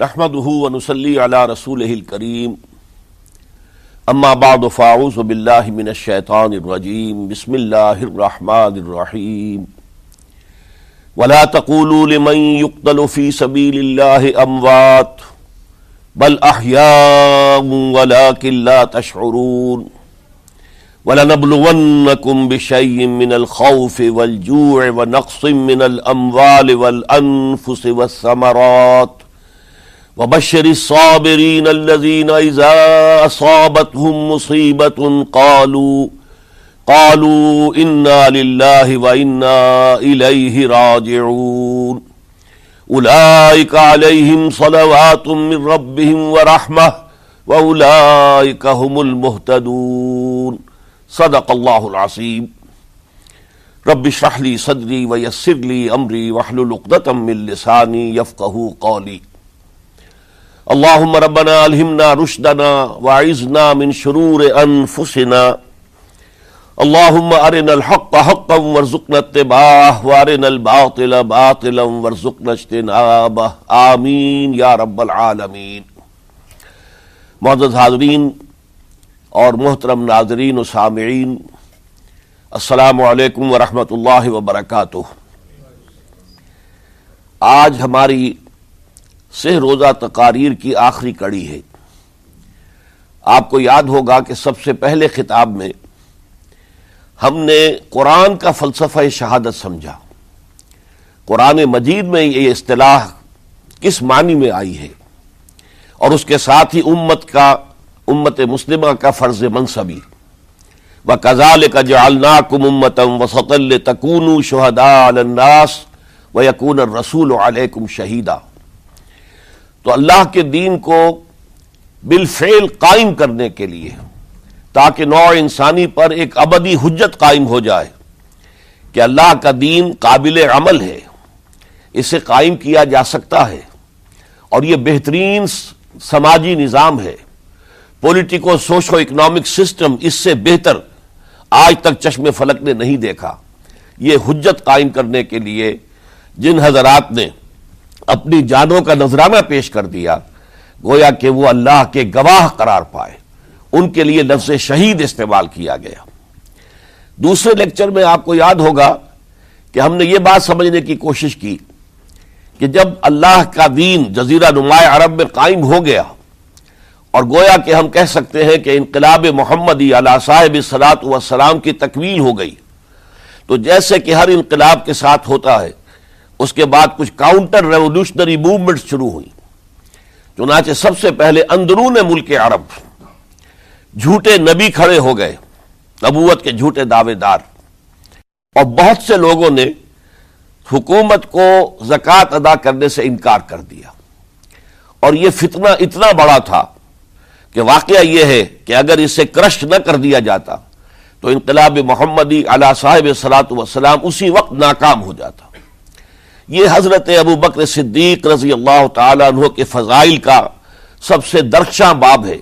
نحمده ونصلي على رسوله الكريم. اما بعد فاعوذ بالله من الشيطان الرجيم. بسم الله الرحمن الرحيم. ولا تقولوا لمن يقتل في سبيل الله اموات بل احياء ولكن لا تشعرون. ولنبلونكم بشيء من الخوف والجوع ونقص من الاموال والانفس والثمرات. وبشر الصابرين الذين إذا أصابتهم مصيبة قالوا قالوا إنا لله وإنا إليه راجعون. أولئك عليهم صلوات من ربهم ورحمة وأولئك هم المهتدون. صدق الله العظيم. رب اشرح لي صدري ويسر لي أمري واحلل عقدة من لساني يفقهوا قولي. اللهم ربنا الهمنا رشدنا وعزنا من شرور انفسنا. اللهم ارنا الحق حقا وارزقنا اتباعه وارنا الباطل باطلا وارزقنا اجتنابه. آمین یا رب العالمین. معزز حاضرین اور محترم ناظرین و سامعین، السلام علیکم ورحمۃ اللہ وبرکاتہ۔ آج ہماری سہ روزہ تقاریر کی آخری کڑی ہے۔ آپ کو یاد ہوگا کہ سب سے پہلے خطاب میں ہم نے قرآن کا فلسفہ شہادت سمجھا۔ قرآن مجید میں یہ اصطلاح کس معنی میں آئی ہے؟ اور اس کے ساتھ ہی امت کا، امت مسلمہ کا فرض منصبی۔ و کزال کا جالنا کم امتم و سطل تکون شہدا الناس و یقون رسول علیکم شہیدہ تو اللہ کے دین کو بالفعل قائم کرنے کے لیے تاکہ نوع انسانی پر ایک ابدی حجت قائم ہو جائے کہ اللہ کا دین قابل عمل ہے، اسے قائم کیا جا سکتا ہے۔ اور یہ بہترین سماجی نظام ہے۔ پولیٹیکو سوشو اکنامک سسٹم اس سے بہتر آج تک چشم فلک نے نہیں دیکھا۔ یہ حجت قائم کرنے کے لیے جن حضرات نے اپنی جانوں کا نذرانہ پیش کر دیا، گویا کہ وہ اللہ کے گواہ قرار پائے۔ ان کے لیے لفظ شہید استعمال کیا گیا۔ دوسرے لیکچر میں آپ کو یاد ہوگا کہ ہم نے یہ بات سمجھنے کی کوشش کی کہ جب اللہ کا دین جزیرہ نمایاں عرب میں قائم ہو گیا اور گویا کہ ہم کہہ سکتے ہیں کہ انقلاب محمدی علیہ صاحب صلاحت وسلام کی تکمیل ہو گئی، تو جیسے کہ ہر انقلاب کے ساتھ ہوتا ہے اس کے بعد کچھ کاؤنٹر ریولوشنری موومنٹ شروع ہوئی۔ چنانچہ سب سے پہلے اندرون ملک عرب جھوٹے نبی کھڑے ہو گئے، نبوت کے جھوٹے دعوے دار۔ اور بہت سے لوگوں نے حکومت کو زکوٰۃ ادا کرنے سے انکار کر دیا۔ اور یہ فتنہ اتنا بڑا تھا کہ واقعہ یہ ہے کہ اگر اسے کرش نہ کر دیا جاتا تو انقلاب محمدی علیہ صاحب صلاحت وسلام اسی وقت ناکام ہو جاتا۔ یہ حضرت ابو بکر صدیق رضی اللہ تعالیٰ عنہ کے فضائل کا سب سے درخشاں باب ہے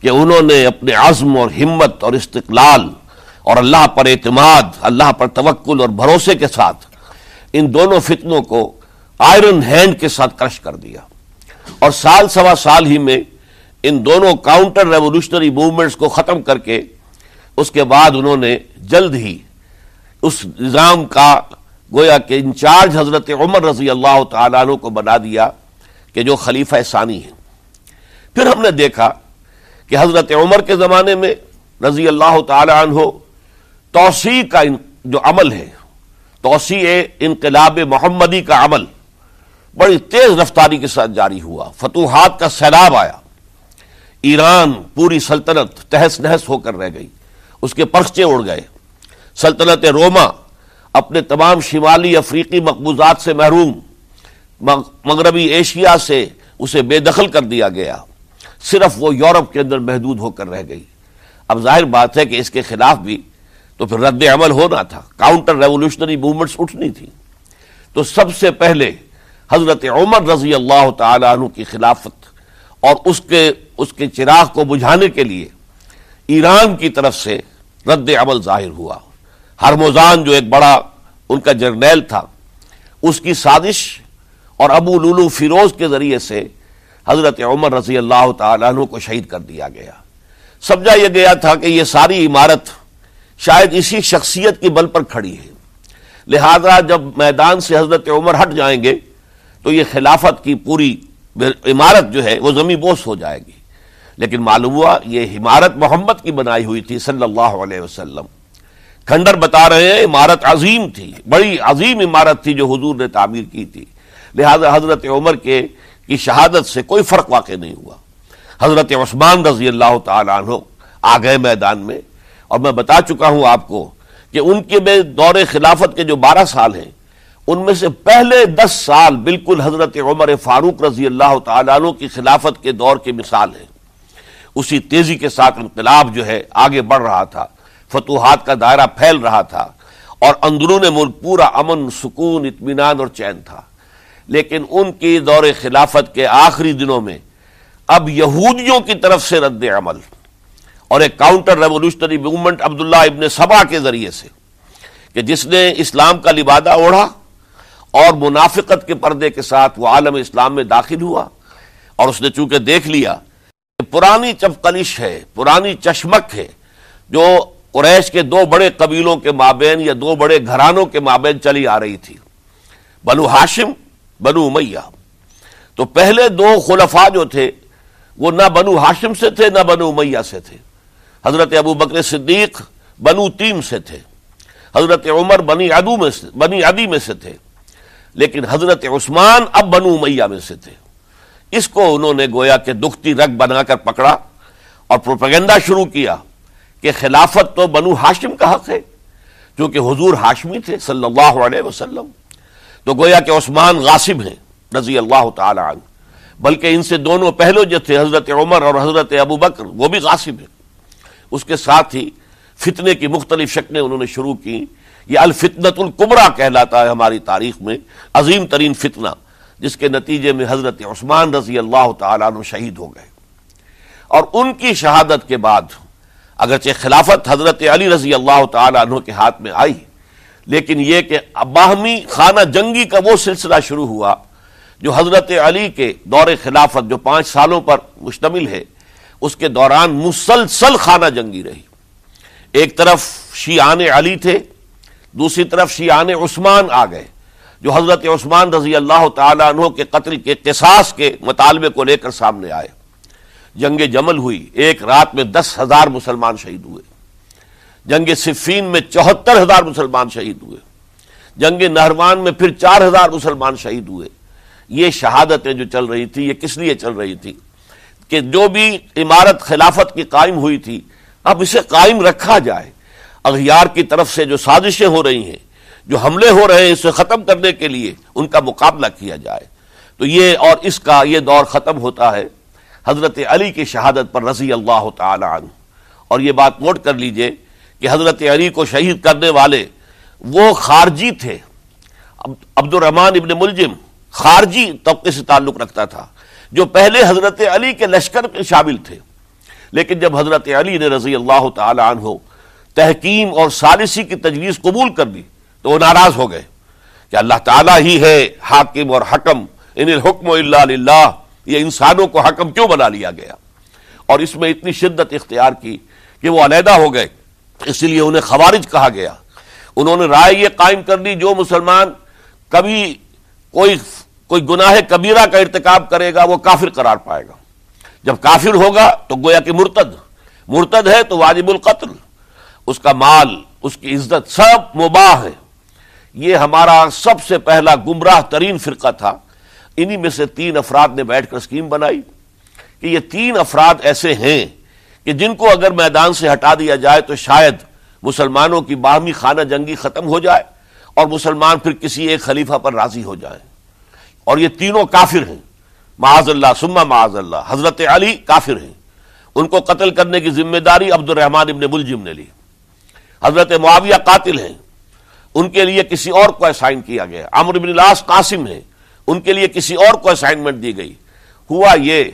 کہ انہوں نے اپنے عزم اور ہمت اور استقلال اور اللہ پر اعتماد، اللہ پر توکل اور بھروسے کے ساتھ ان دونوں فتنوں کو آئرن ہینڈ کے ساتھ کرش کر دیا۔ اور سال سوا سال ہی میں ان دونوں کاؤنٹر ریولوشنری موومنٹس کو ختم کر کے اس کے بعد انہوں نے جلد ہی اس نظام کا گویا کہ انچارج حضرت عمر رضی اللہ تعالیٰ عنہ کو بنا دیا کہ جو خلیفہ ثانی ہے پھر ہم نے دیکھا کہ حضرت عمر کے زمانے میں رضی اللہ تعالیٰ عنہ توسیع کا جو عمل ہے، توسیع انقلاب محمدی کا عمل بڑی تیز رفتاری کے ساتھ جاری ہوا۔ فتوحات کا سیلاب آیا۔ ایران پوری سلطنت تہس نہس ہو کر رہ گئی۔ اس کے پرچے اڑ گئے۔ سلطنت روما اپنے تمام شمالی افریقی مقبوضات سے محروم مغربی ایشیا سے اسے بے دخل کر دیا گیا۔ صرف وہ یورپ کے اندر محدود ہو کر رہ گئی۔ اب ظاہر بات ہے کہ اس کے خلاف بھی تو پھر رد عمل ہونا تھا۔ کاؤنٹر ریولوشنری موومنٹس اٹھنی تھی۔ تو سب سے پہلے حضرت عمر رضی اللہ تعالی عنہ کی خلافت اور اس کے اس کے چراغ کو بجھانے کے لیے ایران کی طرف سے رد عمل ظاہر ہوا۔ ہرموزان جو ایک بڑا ان کا جرنیل تھا، اس کی سازش اور ابو لولو فیروز کے ذریعے سے حضرت عمر رضی اللہ تعالیٰ عنہ کو شہید کر دیا گیا۔ سمجھا یہ گیا تھا کہ یہ ساری عمارت شاید اسی شخصیت کی بل پر کھڑی ہے۔ لہذا جب میدان سے حضرت عمر ہٹ جائیں گے، تو یہ خلافت کی پوری عمارت جو ہے وہ زمین بوس ہو جائے گی۔ لیکن معلوم ہوا یہ عمارت محمد کی بنائی ہوئی تھی صلی اللہ علیہ وسلم۔ کھنڈر بتا رہے ہیں، عمارت عظیم تھی، بڑی عظیم عمارت تھی جو حضور نے تعمیر کی تھی۔ لہذا حضرت عمر کے، کی شہادت سے کوئی فرق واقع نہیں ہوا۔ حضرت عثمان رضی اللہ تعالیٰ عنہ آ گئے میدان میں۔ اور میں بتا چکا ہوں آپ کو کہ ان کے میں دور خلافت کے جو بارہ سال ہیں، ان میں سے پہلے دس سال بالکل حضرت عمر فاروق رضی اللہ تعالیٰ عنہ کی خلافت کے دور کی مثال ہے اسی تیزی کے ساتھ انقلاب جو ہے آگے بڑھ رہا تھا۔ فتوحات کا دائرہ پھیل رہا تھا اور اندرون ملک پورا امن، سکون، اطمینان اور چین تھا۔ لیکن ان کی دور خلافت کے آخری دنوں میں اب یہودیوں کی طرف سے رد عمل اور ایک کاؤنٹر ریولوشنری موومنٹ عبداللہ ابن سبا کے ذریعے سے کہ جس نے اسلام کا لبادہ اوڑھا اور منافقت کے پردے کے ساتھ وہ عالم اسلام میں داخل ہوا اور اس نے چونکہ دیکھ لیا کہ پرانی چپکلش ہے، پرانی چشمک ہے جو قریش کے دو بڑے قبیلوں کے مابین یا دو بڑے گھرانوں کے مابین چلی آ رہی تھی۔ بنو ہاشم، بنو امیہ۔ تو پہلے دو خلفاء جو تھے، وہ نہ بنو ہاشم سے تھے، نہ بنو امیہ سے تھے۔ حضرت ابو بکر صدیق بنو تیم سے تھے۔ حضرت عمر بنی ادو میں سے، بنی ادی میں سے تھے۔ لیکن حضرت عثمان اب بنو امیہ میں سے تھے۔ اس کو انہوں نے گویا کہ دکھتی رگ بنا کر پکڑا اور پروپیگنڈا شروع کیا۔ کہ خلافت تو بنو ہاشم کا حق ہے کیونکہ حضور ہاشمی تھے صلی اللہ علیہ وسلم۔ تو گویا کہ عثمان غاسب ہیں، رضی اللہ تعالی عنہ۔ بلکہ ان سے دونوں پہلو جو تھے، حضرت عمر اور حضرت ابو بکر، وہ بھی غاسب ہیں۔ اس کے ساتھ ہی فتنے کی مختلف شکلیں انہوں نے شروع کی۔ یہ الفتنت القبرا کہلاتا ہے ہماری تاریخ میں، عظیم ترین فتنہ، جس کے نتیجے میں حضرت عثمان رضی اللہ تعالیٰ عنہ شہید ہو گئے۔ اور ان کی شہادت کے بعد اگرچہ خلافت حضرت علی رضی اللہ تعالی عنہ کے ہاتھ میں آئی، لیکن یہ کہ باہمی خانہ جنگی کا وہ سلسلہ شروع ہوا جو حضرت علی کے دور خلافت جو پانچ سالوں پر مشتمل ہے، اس کے دوران مسلسل خانہ جنگی رہی۔ ایک طرف شیعان علی تھے، دوسری طرف شیعان عثمان آ گئے، جو حضرت عثمان رضی اللہ تعالیٰ عنہ کے قتل کے قصاص کے مطالبے کو لے کر سامنے آئے۔ جنگ جمل ہوئی، ایک رات میں دس ہزار مسلمان شہید ہوئے۔ جنگ صفین میں چوہتر ہزار مسلمان شہید ہوئے۔ جنگ نہروان میں پھر چار ہزار مسلمان شہید ہوئے۔ یہ شہادتیں جو چل رہی تھی یہ کس لیے چل رہی تھی کہ جو بھی عمارت خلافت کی قائم ہوئی تھی، اب اسے قائم رکھا جائے۔ اغیار کی طرف سے جو سازشیں ہو رہی ہیں، جو حملے ہو رہے ہیں، اسے ختم کرنے کے لیے ان کا مقابلہ کیا جائے۔ تو یہ اور اس کا یہ دور ختم ہوتا ہے۔ حضرت علی کی شہادت پر رضی اللہ تعالی عنہ۔ اور یہ بات نوٹ کر لیجیے کہ حضرت علی کو شہید کرنے والے وہ خارجی تھے۔ عبد الرحمان ابن ملجم خارجی طبقے سے تعلق رکھتا تھا، جو پہلے حضرت علی کے لشکر کے شامل تھے۔ لیکن جب حضرت علی نے رضی اللہ تعالی عنہ تحکیم اور سالسی کی تجویز قبول کر دی تو وہ ناراض ہو گئے کہ اللہ تعالیٰ ہی ہے، حاکم اور حکم، ان الحکم اللہ یہ انسانوں کو حکم کیوں بنا لیا گیا؟ اور اس میں اتنی شدت اختیار کی کہ وہ علیحدہ ہو گئے اس لیے انہیں خوارج کہا گیا۔ انہوں نے رائے یہ قائم کر دی، جو مسلمان کبھی کوئی کوئی گناہ کبیرہ کا ارتکاب کرے گا، وہ کافر قرار پائے گا۔ جب کافر ہوگا تو گویا کہ مرتد مرتد ہے تو واجب القتل۔ اس کا مال، اس کی عزت سب مباح ہے۔ یہ ہمارا سب سے پہلا گمراہ ترین فرقہ تھا۔ انہی میں سے تین افراد نے بیٹھ کر اسکیم بنائی کہ یہ تین افراد ایسے ہیں کہ جن کو اگر میدان سے ہٹا دیا جائے تو شاید مسلمانوں کی باہمی خانہ جنگی ختم ہو جائے اور مسلمان پھر کسی ایک خلیفہ پر راضی ہو جائے۔ اور یہ تینوں کافر ہیں۔ معاذ اللہ سما معاذ اللہ۔ حضرت علی کافر ہیں۔ ان کو قتل کرنے کی ذمہ داری عبد الرحمان ابن ملجم نے لی۔ حضرت معاویہ قاتل ہیں۔ ان کے لیے کسی اور کو اسائن کیا گیا۔ عمر بن لاس قاسم ہیں۔ ان کے لیے کسی اور کو اسائنمنٹ دی گئی۔ ہوا یہ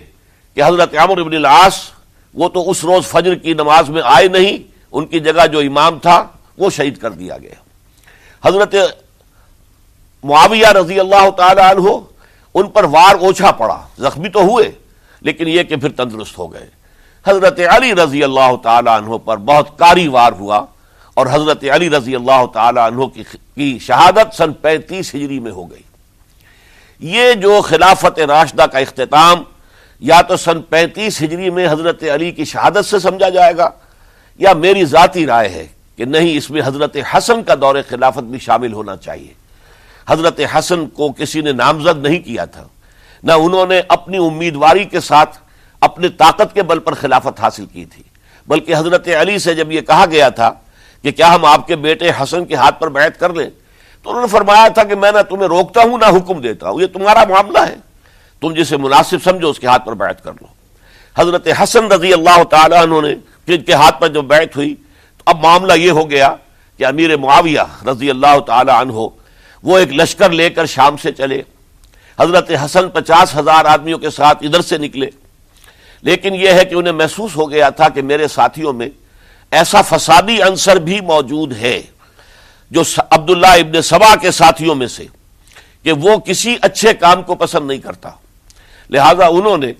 کہ حضرت عمر بن العاص، وہ تو اس روز فجر کی نماز میں آئے نہیں، ان کی جگہ جو امام تھا، وہ شہید کر دیا گیا۔ حضرت معاویہ رضی اللہ تعالی عنہ ان پر وار اوچھا پڑا۔ زخمی تو ہوئے، لیکن یہ کہ پھر تندرست ہو گئے۔ حضرت علی رضی اللہ تعالی عنہ پر بہت کاری وار ہوا اور حضرت علی رضی اللہ تعالی عنہ کی شہادت سن پینتیس ہجری میں ہو گئی۔ یہ جو خلافت راشدہ کا اختتام یا تو سن پینتیس ہجری میں حضرت علی کی شہادت سے سمجھا جائے گا یا میری ذاتی رائے ہے کہ نہیں، اس میں حضرت حسن کا دور خلافت بھی شامل ہونا چاہیے۔ حضرت حسن کو کسی نے نامزد نہیں کیا تھا۔ نہ انہوں نے اپنی امیدواری کے ساتھ اپنے طاقت کے بل پر خلافت حاصل کی تھی، بلکہ حضرت علی سے جب یہ کہا گیا تھا کہ کیا ہم آپ کے بیٹے حسن کے ہاتھ پر بیعت کر لیں تو انہوں نے فرمایا تھا کہ میں نہ تمہیں روکتا ہوں، نہ حکم دیتا ہوں۔ یہ تمہارا معاملہ ہے۔ تم جسے مناسب سمجھو، اس کے ہاتھ پر بیعت کر لو۔ حضرت حسن رضی اللہ تعالیٰ انہوں نے جن کے ہاتھ پر جو بیعت ہوئی، تو اب معاملہ یہ ہو گیا کہ امیر معاویہ رضی اللہ تعالی عنہ وہ ایک لشکر لے کر شام سے چلے۔ حضرت حسن پچاس ہزار آدمیوں کے ساتھ ادھر سے نکلے۔ لیکن یہ ہے کہ انہیں محسوس ہو گیا تھا کہ میرے ساتھیوں میں ایسا فسادی عنصر بھی موجود ہے۔ جو عبداللہ ابن سبا کے ساتھیوں میں سے، کہ وہ کسی اچھے کام کو پسند نہیں کرتا۔ لہذا انہوں نے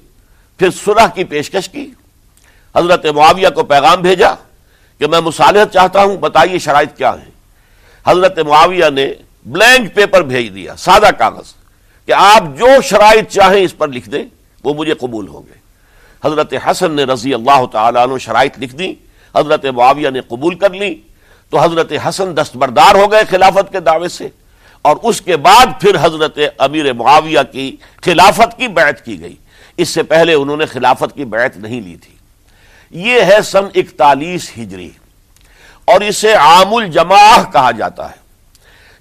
پھر صلح کی پیشکش کی۔ حضرت معاویہ کو پیغام بھیجا کہ میں مصالحت چاہتا ہوں، بتائیے شرائط کیا ہیں۔ حضرت معاویہ نے بلینک پیپر بھیج دیا، سادہ کاغذ، کہ آپ جو شرائط چاہیں اس پر لکھ دیں، وہ مجھے قبول ہوں گے۔ حضرت حسن نے رضی اللہ تعالیٰ عنہ شرائط لکھ دی حضرت معاویہ نے قبول کر لی۔ تو حضرت حسن دستبردار ہو گئے خلافت کے دعوے سے اور اس کے بعد پھر حضرت امیر معاویہ کی خلافت کی بیعت کی گئی۔ اس سے پہلے انہوں نے خلافت کی بیعت نہیں لی تھی۔ یہ ہے سن اکتالیس ہجری۔ اور اسے عام الجماع کہا جاتا ہے۔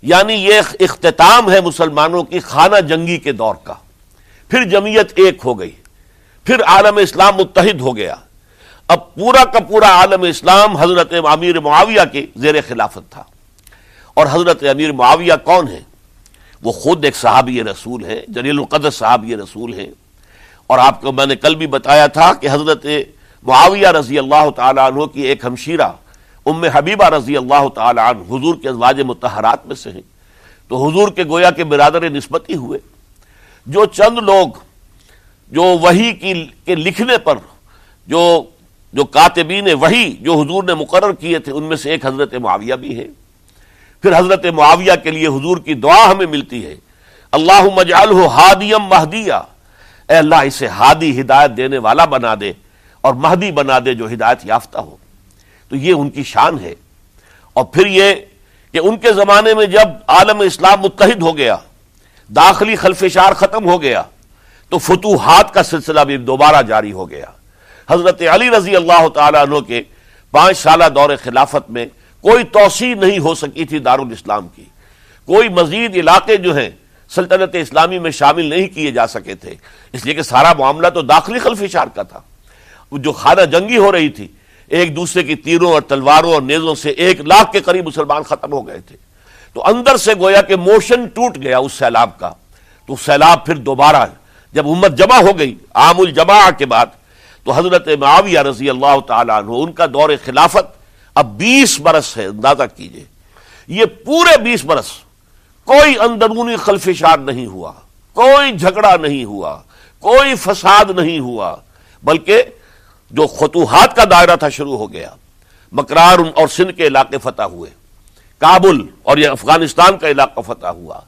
یعنی یہ اختتام ہے مسلمانوں کی خانہ جنگی کے دور کا۔ پھر جمعیت ایک ہو گئی۔ پھر عالم اسلام متحد ہو گیا۔ اب پورا کا پورا عالم اسلام حضرت امیر معاویہ کے زیر خلافت تھا۔ اور حضرت امیر معاویہ کون ہے وہ خود ایک صحابی رسول ہے جلیل القدر صحابی رسول ہیں۔ اور آپ کو میں نے کل بھی بتایا تھا کہ حضرت معاویہ رضی اللہ تعالیٰ عنہ کی ایک ہمشیرہ ام حبیبہ رضی اللہ تعالیٰ عنہ حضور کے ازواج متحرات میں سے ہیں۔ تو حضور کے گویا کے برادر نسبتی ہوئے۔ جو چند لوگ جو وہی کی کے لکھنے پر جو جو کاتبین وہی جو حضور نے مقرر کیے تھے، ان میں سے ایک حضرت معاویہ بھی ہے۔ پھر حضرت معاویہ کے لیے حضور کی دعا ہمیں ملتی ہے۔ اللہ مجال ہو ہادیم مہدیہ۔ اے اللہ، اسے ہادی ہدایت دینے والا بنا دے اور مہدی بنا دے جو ہدایت یافتہ ہو۔ تو یہ ان کی شان ہے۔ اور پھر یہ کہ ان کے زمانے میں جب عالم اسلام متحد ہو گیا، داخلی خلفشار ختم ہو گیا، تو فتوحات کا سلسلہ بھی دوبارہ جاری ہو گیا۔ حضرت علی رضی اللہ تعالیٰ عنہ کے پانچ سالہ دور خلافت میں کوئی توسیع نہیں ہو سکی تھی دارالاسلام کی۔ کوئی مزید علاقے جو ہیں سلطنت اسلامی میں شامل نہیں کیے جا سکے تھے۔ اس لیے کہ سارا معاملہ تو داخلی خلفشار کا تھا۔ جو خانہ جنگی ہو رہی تھی، ایک دوسرے کی تیروں اور تلواروں اور نیزوں سے ایک لاکھ کے قریب مسلمان ختم ہو گئے تھے۔ تو اندر سے گویا کہ موشن ٹوٹ گیا اس سیلاب کا۔ تو سیلاب پھر دوبارہ جب امت جمع ہو گئی، عام الجماع کے بعد تو حضرت معاویہ رضی اللہ تعالیٰ عنہ، ان کا دور خلافت اب بیس برس ہے، اندازہ کیجیے۔ یہ پورے بیس برس کوئی اندرونی خلفشار نہیں ہوا، کوئی جھگڑا نہیں ہوا، کوئی فساد نہیں ہوا، بلکہ جو فتوحات کا دائرہ تھا شروع ہو گیا۔ مکرار اور سندھ کے علاقے فتح ہوئے، کابل اور یہ افغانستان کا علاقہ فتح ہوا،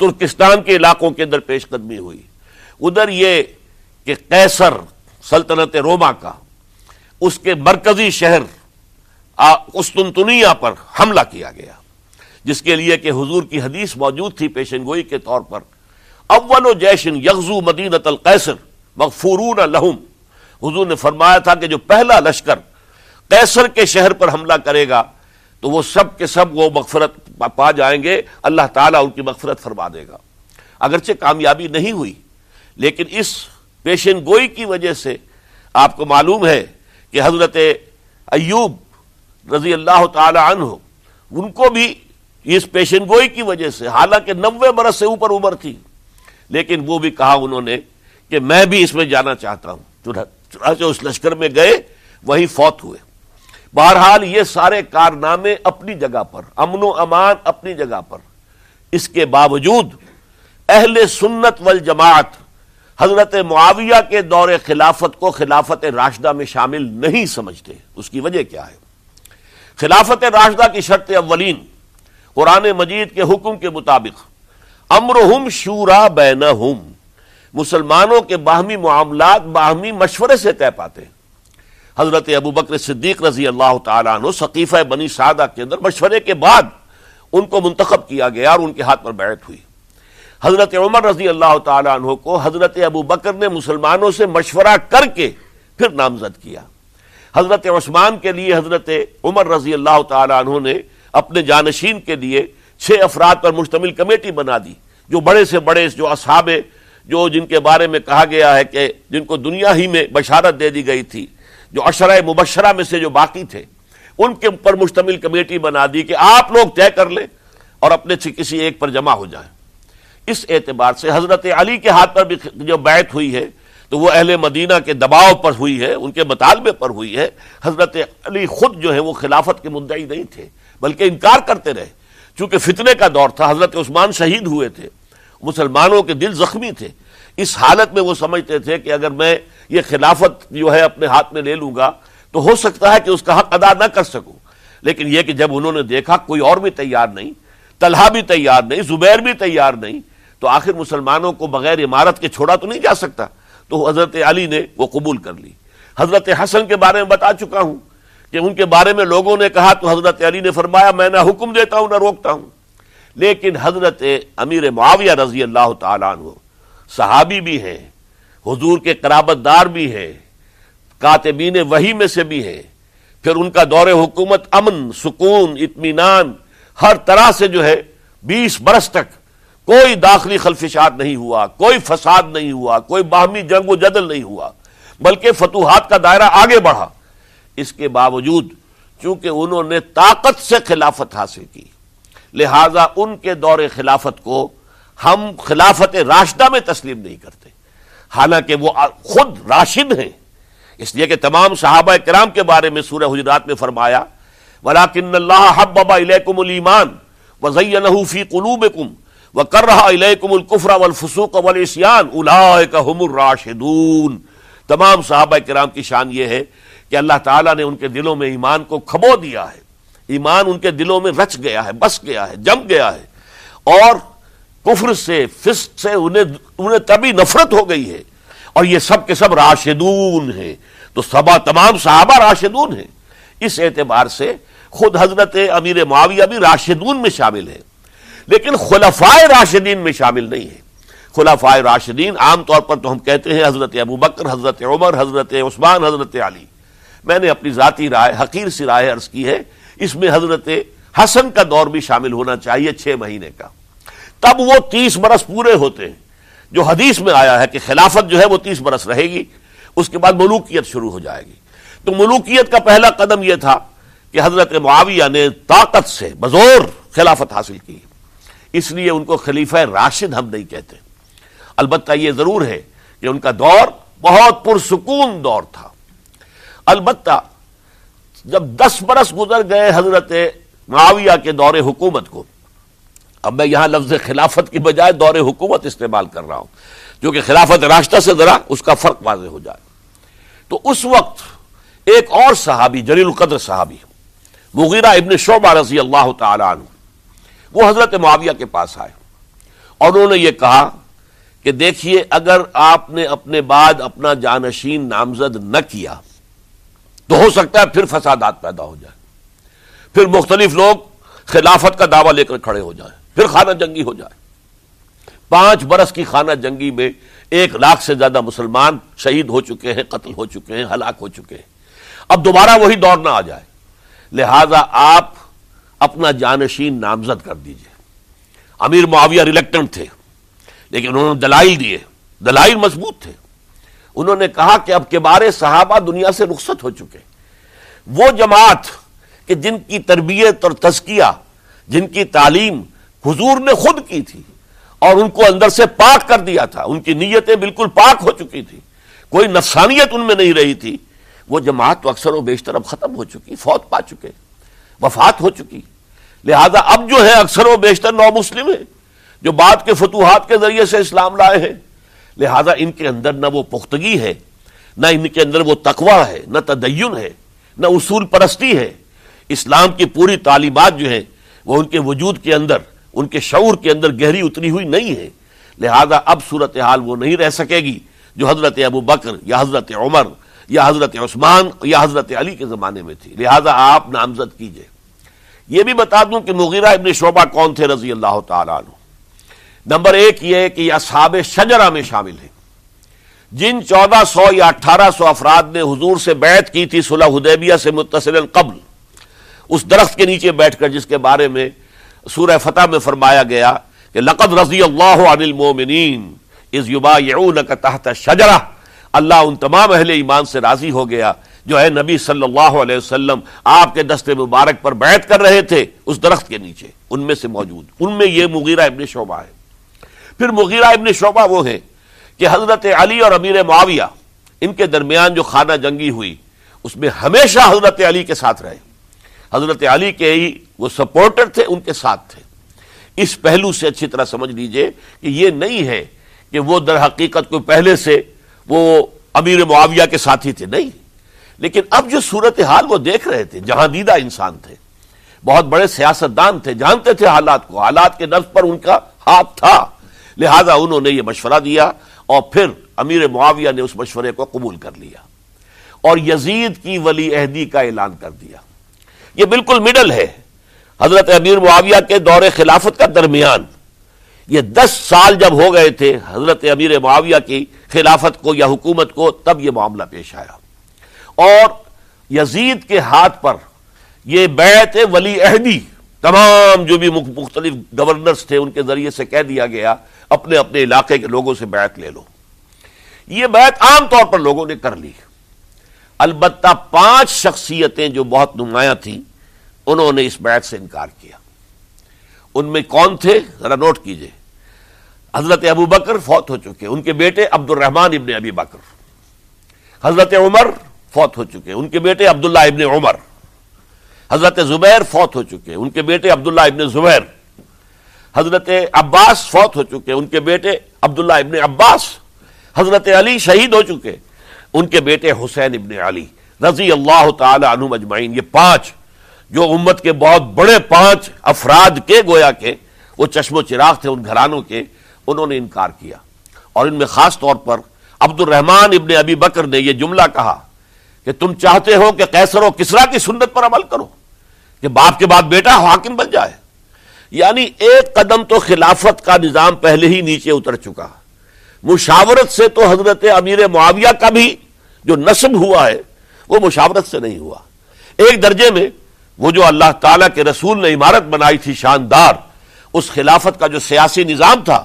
ترکستان کے علاقوں کے اندر پیش قدمی ہوئی۔ ادھر یہ کہ قیصر سلطنت روما کا، اس کے مرکزی شہر قسطنطنیہ پر حملہ کیا گیا، جس کے لیے کہ حضور کی حدیث موجود تھی پیشن گوئی کے طور پر، اول و جیشن یغزو مدینت القیصر مغفورون لہم۔ حضور نے فرمایا تھا کہ جو پہلا لشکر قیصر کے شہر پر حملہ کرے گا، تو وہ سب کے سب وہ مغفرت پا جائیں گے، اللہ تعالیٰ ان کی مغفرت فرما دے گا۔ اگرچہ کامیابی نہیں ہوئی، لیکن اس پیشن گوئی کی وجہ سے آپ کو معلوم ہے کہ حضرت ایوب رضی اللہ تعالی عنہ، ان کو بھی اس پیشن گوئی کی وجہ سے، حالانکہ نوے برس سے اوپر عمر تھی، لیکن وہ بھی کہا انہوں نے کہ میں بھی اس میں جانا چاہتا ہوں۔ چنانچہ اس لشکر میں گئے وہی فوت ہوئے۔ بہرحال یہ سارے کارنامے اپنی جگہ پر، امن و امان اپنی جگہ پر۔ اس کے باوجود اہل سنت والجماعت حضرت معاویہ کے دور خلافت کو خلافت راشدہ میں شامل نہیں سمجھتے۔ اس کی وجہ کیا ہے؟ خلافت راشدہ کی شرط اولین قرآن مجید کے حکم کے مطابق، امرہم شورا بینہم۔ مسلمانوں کے باہمی معاملات باہمی مشورے سے طے پاتے۔ ہیں حضرت ابو بکر صدیق رضی اللہ تعالیٰ عنہ ثقیفہ بنی سعدہ کے اندر مشورے کے بعد ان کو منتخب کیا گیا اور ان کے ہاتھ پر بیعت ہوئی۔ حضرت عمر رضی اللہ تعالیٰ عنہ کو حضرت ابو بکر نے مسلمانوں سے مشورہ کر کے پھر نامزد کیا۔ حضرت عثمان کے لیے حضرت عمر رضی اللہ تعالیٰ عنہ نے اپنے جانشین کے لیے چھ افراد پر مشتمل کمیٹی بنا دی، جو بڑے سے بڑے، جو اصحاب، جو جن کے بارے میں کہا گیا ہے کہ جن کو دنیا ہی میں بشارت دے دی گئی تھی، جو اشرۂ مبشرہ میں سے جو باقی تھے، ان کے اوپر مشتمل کمیٹی بنا دی کہ آپ لوگ طے کر لیں اور اپنے سے کسی ایک پر جمع ہو جائیں۔ اس اعتبار سے حضرت علی کے ہاتھ پر بھی جو بیعت ہوئی ہے، تو وہ اہل مدینہ کے دباؤ پر ہوئی ہے، ان کے مطالبے پر ہوئی ہے۔ حضرت علی خود جو ہے وہ خلافت کے مدعی نہیں تھے، بلکہ انکار کرتے رہے۔ چونکہ فتنے کا دور تھا، حضرت عثمان شہید ہوئے تھے، مسلمانوں کے دل زخمی تھے۔ اس حالت میں وہ سمجھتے تھے کہ اگر میں یہ خلافت جو ہے اپنے ہاتھ میں لے لوں گا، تو ہو سکتا ہے کہ اس کا حق ادا نہ کر سکوں۔ لیکن یہ کہ جب انہوں نے دیکھا، کوئی اور بھی تیار نہیں، طلحہ بھی تیار نہیں، زبیر بھی تیار نہیں تو آخر مسلمانوں کو بغیر عمارت کے چھوڑا تو نہیں جا سکتا۔ تو حضرت علی نے وہ قبول کر لی۔ حضرت حسن کے بارے میں بتا چکا ہوں کہ ان کے بارے میں لوگوں نے کہا تو حضرت علی نے فرمایا، میں نہ حکم دیتا ہوں نہ روکتا ہوں۔ لیکن حضرت امیر معاویہ رضی اللہ تعالیٰ عنہ صحابی بھی ہیں، حضور کے قرابت دار بھی ہیں، کاتبین وہی میں سے بھی ہیں۔ پھر ان کا دور حکومت امن، سکون، اطمینان، ہر طرح سے جو ہے بیس برس تک کوئی داخلی خلفشات نہیں ہوا، کوئی فساد نہیں ہوا، کوئی باہمی جنگ و جدل نہیں ہوا، بلکہ فتوحات کا دائرہ آگے بڑھا۔ اس کے باوجود چونکہ انہوں نے طاقت سے خلافت حاصل کی، لہذا ان کے دور خلافت کو ہم خلافت راشدہ میں تسلیم نہیں کرتے۔ حالانکہ وہ خود راشد ہیں۔ اس لیے کہ تمام صحابہ کرام کے بارے میں سورہ حجرات میں فرمایا ولاکن اللہ حبب الیکم الایمان وزینہ فی قلوبکم وکرہ الیکم الکفر والفسوق والعصیان اولئک هم الراشدون۔ تمام صحابہ کرام کی شان یہ ہے کہ اللہ تعالیٰ نے ان کے دلوں میں ایمان کو کھبو دیا ہے۔ ایمان ان کے دلوں میں رچ گیا ہے، بس گیا ہے، جم گیا ہے۔ اور کفر سے، فسق سے انہیں انہیں تبھی نفرت ہو گئی ہے۔ اور یہ سب کے سب راشدون ہیں۔ تو سبا، تمام صحابہ راشدون ہیں۔ اس اعتبار سے خود حضرت امیر معاویہ بھی راشدون میں شامل ہے لیکن خلفائے راشدین میں شامل نہیں ہے۔ خلفائے راشدین عام طور پر تو ہم کہتے ہیں حضرت ابو بکر، حضرت عمر، حضرت عثمان، حضرت علی۔ میں نے اپنی ذاتی رائے، حقیر سی رائے عرض کی ہے، اس میں حضرت حسن کا دور بھی شامل ہونا چاہیے چھ مہینے کا۔ تب وہ تیس برس پورے ہوتے ہیں۔ جو حدیث میں آیا ہے کہ خلافت جو ہے وہ تیس برس رہے گی، اس کے بعد ملوکیت شروع ہو جائے گی۔ تو ملوکیت کا پہلا قدم یہ تھا کہ حضرت معاویہ نے طاقت سے بزور خلافت حاصل کی۔ اس لیے ان کو خلیفہ راشد ہم نہیں کہتے۔ البتہ یہ ضرور ہے کہ ان کا دور بہت پرسکون دور تھا۔ البتہ جب دس برس گزر گئے حضرت معاویہ کے دور حکومت کو، اب میں یہاں لفظ خلافت کی بجائے دور حکومت استعمال کر رہا ہوں، جو کہ خلافت راستہ سے ذرا اس کا فرق واضح ہو جائے۔ تو اس وقت ایک اور صحابی، جلیل القدر صحابی، مغیرہ ابن شعبہ رضی اللہ تعالی عنہ وہ حضرت معاویہ کے پاس آئے۔ اور انہوں نے یہ کہا کہ دیکھیے اگر آپ نے اپنے بعد اپنا جانشین نامزد نہ کیا تو ہو سکتا ہے پھر فسادات پیدا ہو جائے پھر مختلف لوگ خلافت کا دعویٰ لے کر کھڑے ہو جائیں۔ پھر خانہ جنگی ہو جائے۔ پانچ برس کی خانہ جنگی میں ایک لاکھ سے زیادہ مسلمان شہید ہو چکے ہیں، قتل ہو چکے ہیں، ہلاک ہو چکے ہیں۔ اب دوبارہ وہی دور نہ آ جائے۔ لہذا آپ اپنا جانشین نامزد کر دیجیے۔ امیر معاویہ ریلیکٹنٹ تھے، لیکن انہوں نے دلائل دیے۔ دلائل مضبوط تھے۔ انہوں نے کہا کہ اب کے بارے صحابہ دنیا سے رخصت ہو چکے۔ وہ جماعت کہ جن کی تربیت اور تزکیہ، جن کی تعلیم حضور نے خود کی تھی اور ان کو اندر سے پاک کر دیا تھا، ان کی نیتیں بالکل پاک ہو چکی تھی کوئی نفسانیت ان میں نہیں رہی تھی۔ وہ جماعت تو اکثر و بیشتر اب ختم ہو چکی، فوت پا چکے، وفات ہو چکی۔ لہذا اب جو ہے اکثر و بیشتر نو مسلم ہے جو بعد کے فتوحات کے ذریعے سے اسلام لائے ہیں، لہذا ان کے اندر نہ وہ پختگی ہے، نہ ان کے اندر وہ تقوی ہے، نہ تدین ہے، نہ اصول پرستی ہے۔ اسلام کی پوری تعلیمات جو ہیں، وہ ان کے وجود کے اندر، ان کے شعور کے اندر گہری اتری ہوئی نہیں ہے لہذا اب صورتحال وہ نہیں رہ سکے گی جو حضرت ابو بکر یا حضرت عمر یا حضرت عثمان یا حضرت علی کے زمانے میں تھی۔ لہذا آپ نامزد کیجیے۔ یہ بھی بتا دوں کہ مغیرہ ابن شعبہ کون تھے رضی اللہ تعالیٰ عنہ۔ نمبر ایک یہ ہے کہ یہ اصحاب شجرہ میں شامل ہیں۔ جن چودہ سو یا اٹھارہ سو افراد نے حضور سے بیعت کی تھی صلح حدیبیہ سے متصل قبل اس درخت کے نیچے بیٹھ کر جس کے بارے میں سورہ فتح میں فرمایا گیا کہ لقد رضی اللہ عن المومنین از یبایعونک تحت شجرہ اللہ ان تمام اہل ایمان سے راضی ہو گیا جو ہے نبی صلی اللہ علیہ وسلم آپ کے دست مبارک پر بیعت کر رہے تھے، اس درخت کے نیچے، ان میں سے موجود۔ ان میں یہ مغیرہ ابن شعبہ ہے۔ پھر مغیرہ ابن شعبہ وہ ہے کہ حضرت علی اور امیر معاویہ، ان کے درمیان جو خانہ جنگی ہوئی، اس میں ہمیشہ حضرت علی کے ساتھ رہے۔ حضرت علی کے ہی وہ سپورٹر تھے، ان کے ساتھ تھے۔ اس پہلو سے اچھی طرح سمجھ لیجیے کہ یہ نہیں ہے کہ وہ در حقیقت کو پہلے سے وہ امیر معاویہ کے ساتھی تھے، نہیں۔ لیکن اب جو صورتحال وہ دیکھ رہے تھے جہاں دیدہ انسان تھے، بہت بڑے سیاستدان تھے، جانتے تھے حالات کو، حالات کے نفس پر ان کا ہاتھ تھا۔ لہذا انہوں نے یہ مشورہ دیا اور پھر امیر معاویہ نے اس مشورے کو قبول کر لیا۔ اور یزید کی ولی عہدی کا اعلان کر دیا۔ یہ بالکل مڈل ہے۔ حضرت امیر معاویہ کے دور خلافت کا درمیان۔ یہ دس سال جب ہو گئے تھے، حضرت امیر معاویہ کی خلافت کو یا حکومت کو، تب یہ معاملہ پیش آیا۔ اور یزید کے ہاتھ پر یہ بیعت ولی عہدی تمام جو بھی مختلف گورنرز تھے ان کے ذریعے سے کہہ دیا گیا، اپنے اپنے علاقے کے لوگوں سے بیعت لے لو۔ یہ بیعت عام طور پر لوگوں نے کر لی۔ البتہ پانچ شخصیتیں جو بہت نمایاں تھیں، انہوں نے اس بیعت سے انکار کیا۔ ان میں کون تھے؟ ذرا نوٹ کیجیے۔ حضرت ابو بکر فوت ہو چکے۔ ان کے بیٹے عبد الرحمان ابن ابی بکر۔ حضرت عمر فوت ہو چکے ان کے بیٹے عبداللہ ابن عمر۔ حضرت زبیر فوت ہو چکے ان کے بیٹے عبداللہ ابن زبیر۔ حضرت عباس فوت ہو چکے ان کے بیٹے عبداللہ ابن عباس۔ حضرت علی شہید ہو چکے ان کے بیٹے حسین ابن علی۔ رضی اللہ تعالی عنہ مجمعین یہ پانچ۔ جو امت کے بہت بڑے پانچ افراد کے گویا کے، وہ چشم و چراغ تھے ان گھرانوں کے، انہوں نے انکار کیا۔ اور ان میں خاص طور پر عبد الرحمان ابن ابی بکر نے یہ جملہ کہا۔ کہ تم چاہتے ہو کہ کیسر و کسرا کی سنت پر عمل کرو، کہ باپ کے بعد بیٹا حاکم بن جائے۔ یعنی ایک قدم تو خلافت کا نظام پہلے ہی نیچے اتر چکا۔ مشاورت سے تو حضرت امیر معاویہ کا بھی جو نصب ہوا ہے، وہ مشاورت سے نہیں ہوا۔ ایک درجے میں وہ جو اللہ تعالیٰ کے رسول نے عمارت بنائی تھی شاندار، اس خلافت کا جو سیاسی نظام تھا،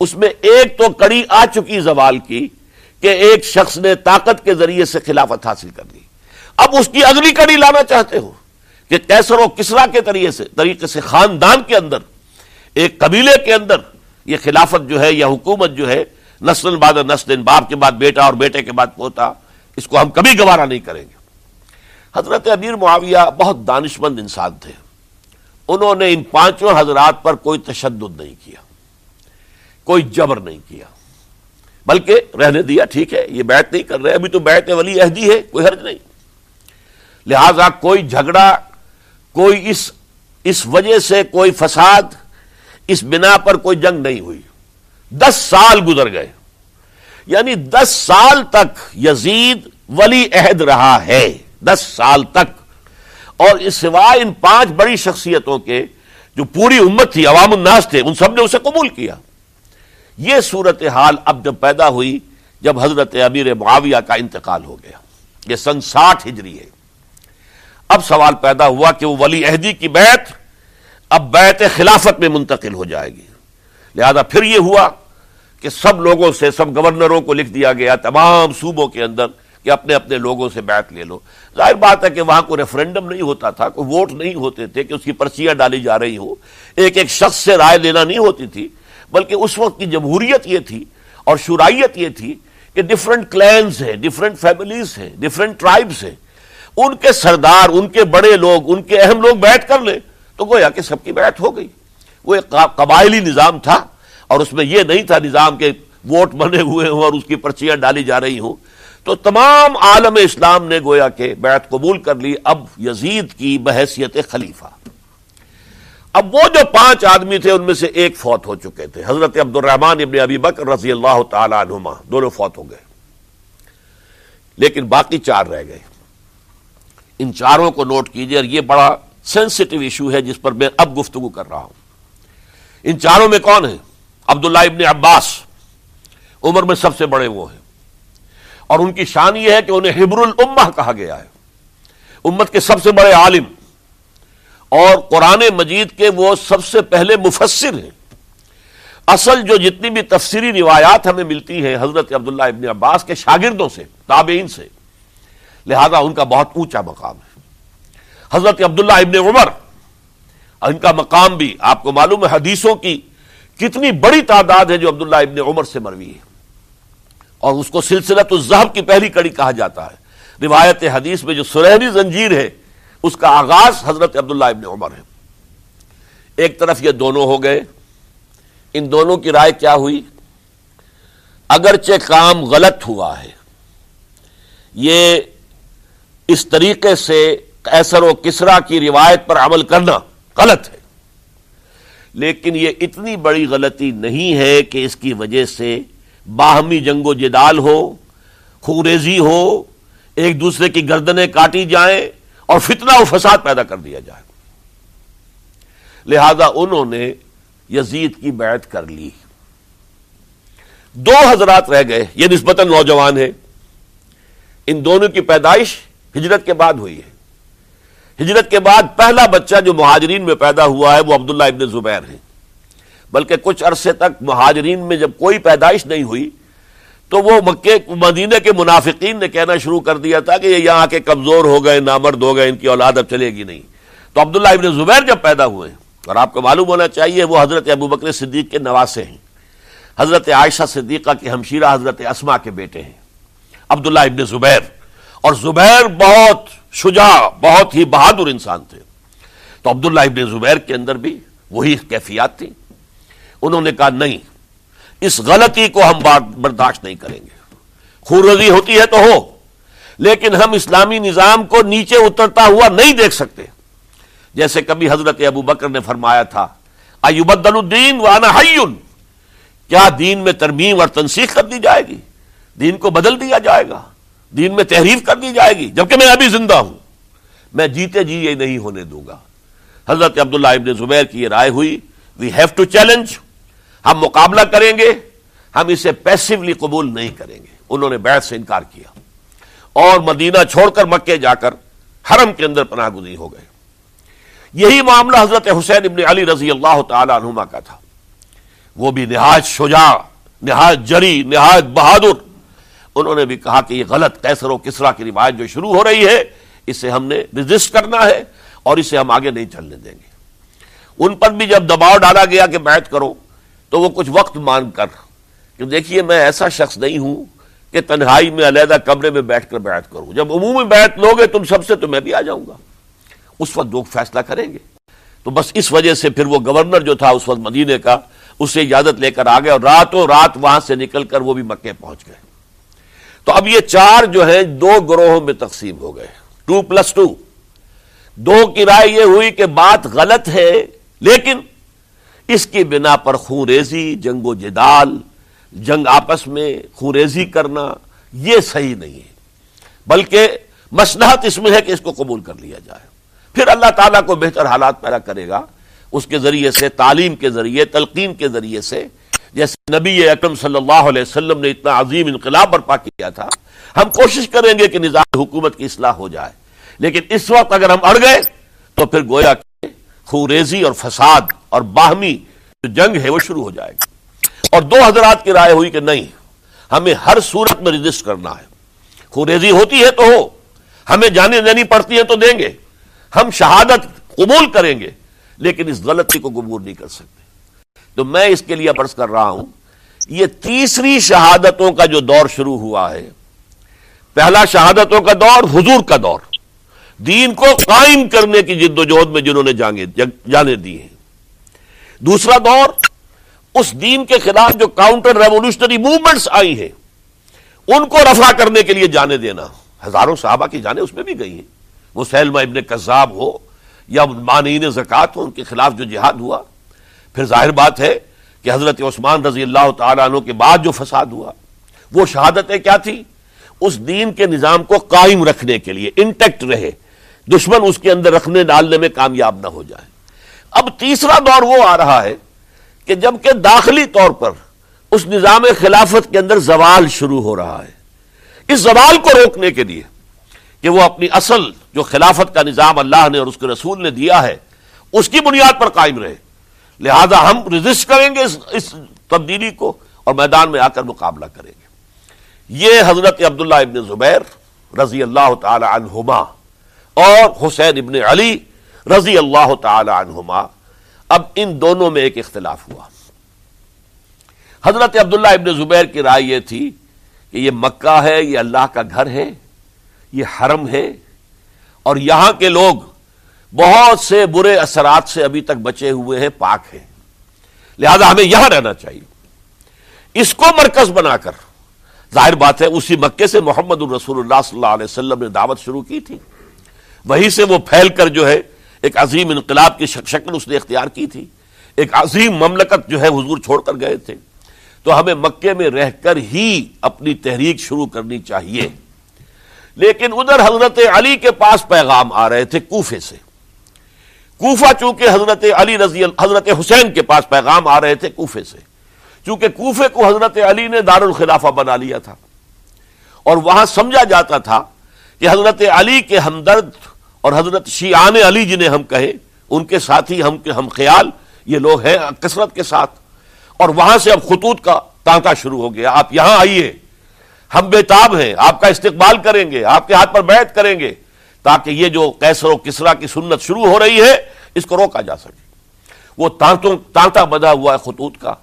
اس میں ایک تو کڑی آ چکی زوال کی کہ ایک شخص نے طاقت کے ذریعے سے خلافت حاصل کر لی۔ اب اس کی اگلی کڑی لانا چاہتے ہو کہ کیسر و کسرا کے طریقے سے طریقے سے خاندان کے اندر، ایک قبیلے کے اندر یہ خلافت جو ہے، یا حکومت جو ہے، نسل بعد نسل، باپ کے بعد بیٹا اور بیٹے کے بعد پوتا، اس کو ہم کبھی گوارا نہیں کریں گے۔ حضرت امیر معاویہ بہت دانش مند انسان تھے۔ انہوں نے ان پانچوں حضرات پر کوئی تشدد نہیں کیا، کوئی جبر نہیں کیا۔ بلکہ رہنے دیا، ٹھیک ہے، یہ بیعت نہیں کر رہے، ابھی تو بیعت ولی عہدی ہے، کوئی حرج نہیں۔ لہذا کوئی جھگڑا، کوئی اس اس وجہ سے کوئی فساد، اس بنا پر کوئی جنگ نہیں ہوئی۔ دس سال گزر گئے۔ یعنی دس سال تک یزید ولی عہد رہا ہے، دس سال تک۔ اور اس سوائے ان پانچ بڑی شخصیتوں کے جو پوری امت تھی، عوام الناس تھے، ان سب نے اسے قبول کیا۔ یہ صورتحال اب جب پیدا ہوئی، جب حضرت امیر معاویہ کا انتقال ہو گیا۔ یہ سن ساٹھ ہجری ہے۔ اب سوال پیدا ہوا کہ وہ ولی عہدی کی بیعت اب بیعت خلافت میں منتقل ہو جائے گی۔ لہذا پھر یہ ہوا کہ سب لوگوں سے، سب گورنروں کو لکھ دیا گیا، تمام صوبوں کے اندر کہ اپنے اپنے لوگوں سے بیعت لے لو۔ ظاہر بات ہے کہ وہاں کوئی ریفرنڈم نہیں ہوتا تھا، کوئی ووٹ نہیں ہوتے تھے کہ اس کی پرچیاں ڈالی جا رہی ہوں۔ ایک ایک شخص سے رائے لینا نہیں ہوتی تھی۔ بلکہ اس وقت کی جمہوریت یہ تھی اور شرائیت یہ تھی کہ ڈفرنٹ کلینز ہیں ڈفرنٹ فیملیز ہیں ڈفرنٹ ٹرائبس ہیں۔ ان کے سردار، ان کے بڑے لوگ، ان کے اہم لوگ بیٹھ کر لیں تو گویا کہ سب کی بیعت ہو گئی۔ وہ ایک قبائلی نظام تھا اور اس میں یہ نہیں تھا نظام کے ووٹ بنے ہوئے ہوں اور اس کی پرچیاں ڈالی جا رہی ہوں۔ تو تمام عالم اسلام نے گویا کہ بیعت قبول کر لی۔ اب یزید کی بحیثیت خلیفہ۔ اب وہ جو پانچ آدمی تھے ان میں سے ایک فوت ہو چکے تھے۔ حضرت عبد الرحمان ابن ابی بکر رضی اللہ تعالی عنہما، دونوں فوت ہو گئے۔ لیکن باقی چار رہ گئے۔ ان چاروں کو نوٹ کیجیے اور یہ بڑا سینسٹو ایشو ہے جس پر میں اب گفتگو کر رہا ہوں۔ ان چاروں میں کون ہیں؟ عبداللہ ابن عباس۔ عمر میں سب سے بڑے وہ ہیں۔ اور ان کی شان یہ ہے کہ انہیں حبر الامہ کہا گیا ہے۔ امت کے سب سے بڑے عالم۔ اور قرآن مجید کے وہ سب سے پہلے مفسر ہیں۔ اصل جو جتنی بھی تفسیری روایات ہمیں ملتی ہیں حضرت عبداللہ ابن عباس کے شاگردوں سے، تابعین سے، لہذا ان کا بہت اونچا مقام ہے۔ حضرت عبداللہ ابن عمر، ان کا مقام بھی آپ کو معلوم ہے، حدیثوں کی کتنی بڑی تعداد ہے جو عبداللہ ابن عمر سے مروی ہے۔ اور اس کو سلسلت الزہب کی پہلی کڑی کہا جاتا ہے۔ روایت حدیث میں جو سرحری زنجیر ہے اس کا آغاز حضرت عبداللہ ابن عمر ہے۔ ایک طرف یہ دونوں ہو گئے۔ ان دونوں کی رائے کیا ہوئی؟ اگرچہ کام غلط ہوا ہے، یہ اس طریقے سے ایسر و کسرا کی روایت پر عمل کرنا غلط ہے۔ لیکن یہ اتنی بڑی غلطی نہیں ہے کہ اس کی وجہ سے باہمی جنگ و جدال ہو، خوریزی ہو، ایک دوسرے کی گردنیں کاٹی جائیں۔ اور فتنہ و فساد پیدا کر دیا جائے۔ لہذا انہوں نے یزید کی بیعت کر لی۔ دو حضرات رہ گئے، یہ نسبتاً نوجوان ہے ان دونوں کی پیدائش ہجرت کے بعد ہوئی ہے۔ ہجرت کے بعد پہلا بچہ جو مہاجرین میں پیدا ہوا ہے وہ عبداللہ ابن زبیر ہے بلکہ کچھ عرصے تک مہاجرین میں جب کوئی پیدائش نہیں ہوئی تو وہ مکے مدینہ کے منافقین نے کہنا شروع کر دیا تھا کہ یہ یہاں کے کمزور ہو گئے، نامرد ہو گئے، ان کی اولاد اب چلے گی نہیں۔ تو عبداللہ ابن زبیر جب پیدا ہوئے، اور آپ کو معلوم ہونا چاہیے وہ حضرت ابو بکر صدیق کے نواسے ہیں۔ حضرت عائشہ صدیقہ کے ہمشیرہ حضرت اسما کے بیٹے ہیں۔ عبداللہ ابن زبیر۔ اور زبیر بہت شجاع، بہت ہی بہادر انسان تھے۔ تو عبداللہ ابن زبیر کے اندر بھی وہی کیفیات تھی انہوں نے کہا، نہیں اس غلطی کو ہم برداشت نہیں کریں گے۔ خورزی ہوتی ہے تو ہو، لیکن ہم اسلامی نظام کو نیچے اترتا ہوا نہیں دیکھ سکتے۔ جیسے کبھی حضرت ابو بکر نے فرمایا تھا، ایوبدل الدین وانا حیون کیا دین میں ترمیم اور تنسیخ کر دی جائے گی؟ دین کو بدل دیا جائے گا؟ دین میں تحریف کر دی جائے گی؟ جبکہ میں ابھی زندہ ہوں۔ میں جیتے جی یہ نہیں ہونے دوں گا۔ حضرت عبداللہ ابن زبیر کی یہ رائے ہوئی وی ہیو ٹو چیلنج ہم مقابلہ کریں گے، ہم اسے پیسولی قبول نہیں کریں گے۔ انہوں نے بیعت سے انکار کیا۔ اور مدینہ چھوڑ کر مکے جا کر حرم کے اندر پناہ گزی ہو گئے۔ یہی معاملہ حضرت حسین ابن علی رضی اللہ تعالی عنہما کا تھا۔ وہ بھی نہایت شجاع، نہایت جری، نہایت بہادر۔ انہوں نے بھی کہا کہ یہ غلط کیسر و کسرا کی روایت جو شروع ہو رہی ہے، اسے ہم نے رجسٹ کرنا ہے اور اسے ہم آگے نہیں چلنے دیں گے۔ ان پر بھی جب دباؤ ڈالا گیا کہ بیعت کرو تو وہ کچھ وقت مانگ کر، کہ دیکھیے میں ایسا شخص نہیں ہوں کہ تنہائی میں علیحدہ کمرے میں بیٹھ کر بیعت کروں۔ جب عمومی بیعت لوگے تم سب سے، تو میں بھی آ جاؤں گا۔ اس وقت لوگ فیصلہ کریں گے۔ تو بس اس وجہ سے پھر وہ گورنر جو تھا اس وقت مدینے کا، اس سے اجازت لے کر آ گئے اور راتوں رات وہاں سے نکل کر وہ بھی مکے پہنچ گئے۔ تو اب یہ چار جو ہیں، دو گروہوں میں تقسیم ہو گئے۔ Two plus two. دو کی رائے یہ ہوئی کہ بات غلط ہے، لیکن اس کی بنا پر خونریزی، جنگ و جدال، جنگ آپس میں خونریزی کرنا، یہ صحیح نہیں ہے۔ بلکہ مسنحت اس میں ہے کہ اس کو قبول کر لیا جائے۔ پھر اللہ تعالیٰ کو بہتر حالات پیدا کرے گا۔ اس کے ذریعے سے، تعلیم کے ذریعے، تلقین کے ذریعے سے۔ جیسے نبی اکرم صلی اللہ علیہ وسلم نے اتنا عظیم انقلاب برپا کیا تھا۔ ہم کوشش کریں گے کہ نظام حکومت کی اصلاح ہو جائے۔ لیکن اس وقت اگر ہم اڑ گئے، تو پھر گویا خوریزی اور فساد اور باہمی جو جنگ ہے وہ شروع ہو جائے گی۔ اور دو حضرات کی رائے ہوئی کہ نہیں، ہمیں ہر صورت میں رجسٹ کرنا ہے۔ خوریزی ہوتی ہے تو ہو، ہمیں جانے دینی پڑتی ہے تو دیں گے۔ ہم شہادت قبول کریں گے، لیکن اس غلطی کو قبول نہیں کر سکتے۔ تو میں اس کے لیے پرس کر رہا ہوں، یہ تیسری شہادتوں کا جو دور شروع ہوا ہے، پہلا شہادتوں کا دور، حضور کا دور۔ دین کو قائم کرنے کی جد و جہد میں جنہوں نے جانے دی ہیں۔ دوسرا دور، اس دین کے خلاف جو کاؤنٹر ریولیوشنری موومنٹس آئی ہیں، ان کو رفع کرنے کے لیے جانے دینا۔ ہزاروں صحابہ کی جانیں اس میں بھی گئی ہیں۔ وہ سیلما ابن کذاب ہو، یا مانعین زکوٰۃ ہو، ان کے خلاف جو جہاد ہوا۔ پھر ظاہر بات ہے کہ حضرت عثمان رضی اللہ تعالیٰ عنہ کے بعد جو فساد ہوا، وہ شہادتیں کیا تھی اس دین کے نظام کو قائم رکھنے کے لیے انٹیکٹ رہے۔ دشمن اس کے اندر رکھنے ڈالنے میں کامیاب نہ ہو جائے۔ اب تیسرا دور وہ آ رہا ہے کہ جبکہ داخلی طور پر اس نظام خلافت کے اندر زوال شروع ہو رہا ہے۔ اس زوال کو روکنے کے لیے کہ وہ اپنی اصل جو خلافت کا نظام اللہ نے اور اس کے رسول نے دیا ہے، اس کی بنیاد پر قائم رہے۔ لہذا ہم رجسٹ کریں گے اس اس تبدیلی کو اور میدان میں آ کر مقابلہ کریں گے۔ یہ حضرت عبداللہ ابن زبیر رضی اللہ تعالی عنہما اور حسین ابن علی رضی اللہ تعالی عنہما، اب ان دونوں میں ایک اختلاف ہوا۔ حضرت عبداللہ ابن زبیر کی رائے یہ تھی کہ یہ مکہ ہے، یہ اللہ کا گھر ہے، یہ حرم ہے، اور یہاں کے لوگ بہت سے برے اثرات سے ابھی تک بچے ہوئے ہیں، پاک ہیں۔ لہذا ہمیں یہاں رہنا چاہیے۔ اس کو مرکز بنا کر، ظاہر بات ہے، اسی مکے سے محمد الرسول اللہ صلی اللہ علیہ وسلم نے دعوت شروع کی تھی۔ وہیں سے وہ پھیل کر جو ہے ایک عظیم انقلاب کی شکل اس نے اختیار کی تھی۔ ایک عظیم مملکت جو ہے حضور چھوڑ کر گئے تھے۔ تو ہمیں مکے میں رہ کر ہی اپنی تحریک شروع کرنی چاہیے۔ لیکن ادھر حضرت علی کے پاس پیغام آ رہے تھے کوفے سے۔ کوفہ چونکہ حضرت علی رضی حضرت حسین کے پاس پیغام آ رہے تھے کوفے سے۔ چونکہ کوفے کو حضرت علی نے دار الخلافہ بنا لیا تھا۔ اور وہاں سمجھا جاتا تھا کہ حضرت علی کے ہمدرد اور حضرت شیعان علی جنہیں ہم کہیں، ان کے ساتھی ہم ہم خیال، یہ لوگ ہیں کثرت کے ساتھ۔ اور وہاں سے اب خطوط کا تانکا شروع ہو گیا۔ آپ یہاں آئیے۔ ہم بےتاب ہیں۔ آپ کا استقبال کریں گے۔ آپ کے ہاتھ پر بیعت کریں گے۔ تاکہ یہ جو کیسر و کسرا کی سنت شروع ہو رہی ہے، اس کو روکا جا سکے۔ وہ تانتوں تانتا بدا ہوا ہے خطوط کا۔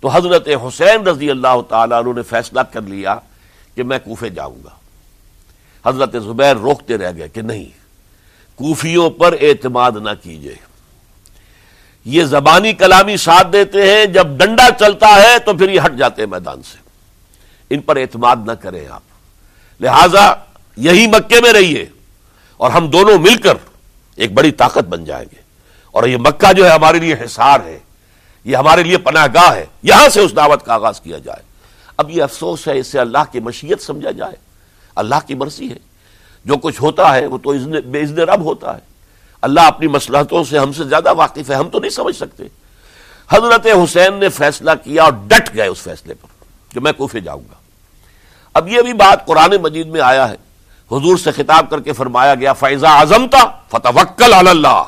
تو حضرت حسین رضی اللہ تعالیٰ عنہ نے فیصلہ کر لیا کہ میں کوفے جاؤں گا۔ حضرت زبیر روکتے رہ گئے کہ نہیں۔ کوفیوں پر اعتماد نہ کیجیے یہ زبانی کلامی ساتھ دیتے ہیں، جب ڈنڈا چلتا ہے تو پھر یہ ہٹ جاتے ہیں میدان سے۔ ان پر اعتماد نہ کریں آپ۔ لہذا یہی مکے میں رہیے اور ہم دونوں مل کر ایک بڑی طاقت بن جائیں گے۔ اور یہ مکہ جو ہے ہمارے لیے حصار ہے، یہ ہمارے لیے پناہ گاہ ہے، یہاں سے اس دعوت کا آغاز کیا جائے۔ اب یہ افسوس ہے، اس سے اللہ کی مشیت سمجھا جائے۔ اللہ کی مرضی ہے۔ جو کچھ ہوتا ہے، وہ تو بے عزن رب ہوتا ہے۔ اللہ اپنی مسلحتوں سے ہم سے زیادہ واقف ہے، ہم تو نہیں سمجھ سکتے۔ حضرت حسین نے فیصلہ کیا اور ڈٹ گئے اس فیصلے پر کہ میں کوفے جاؤں گا۔ اب یہ بھی بات قرآن مجید میں آیا ہے۔ حضور سے خطاب کر کے فرمایا گیا فیضا اعظم تھا فتح اللہ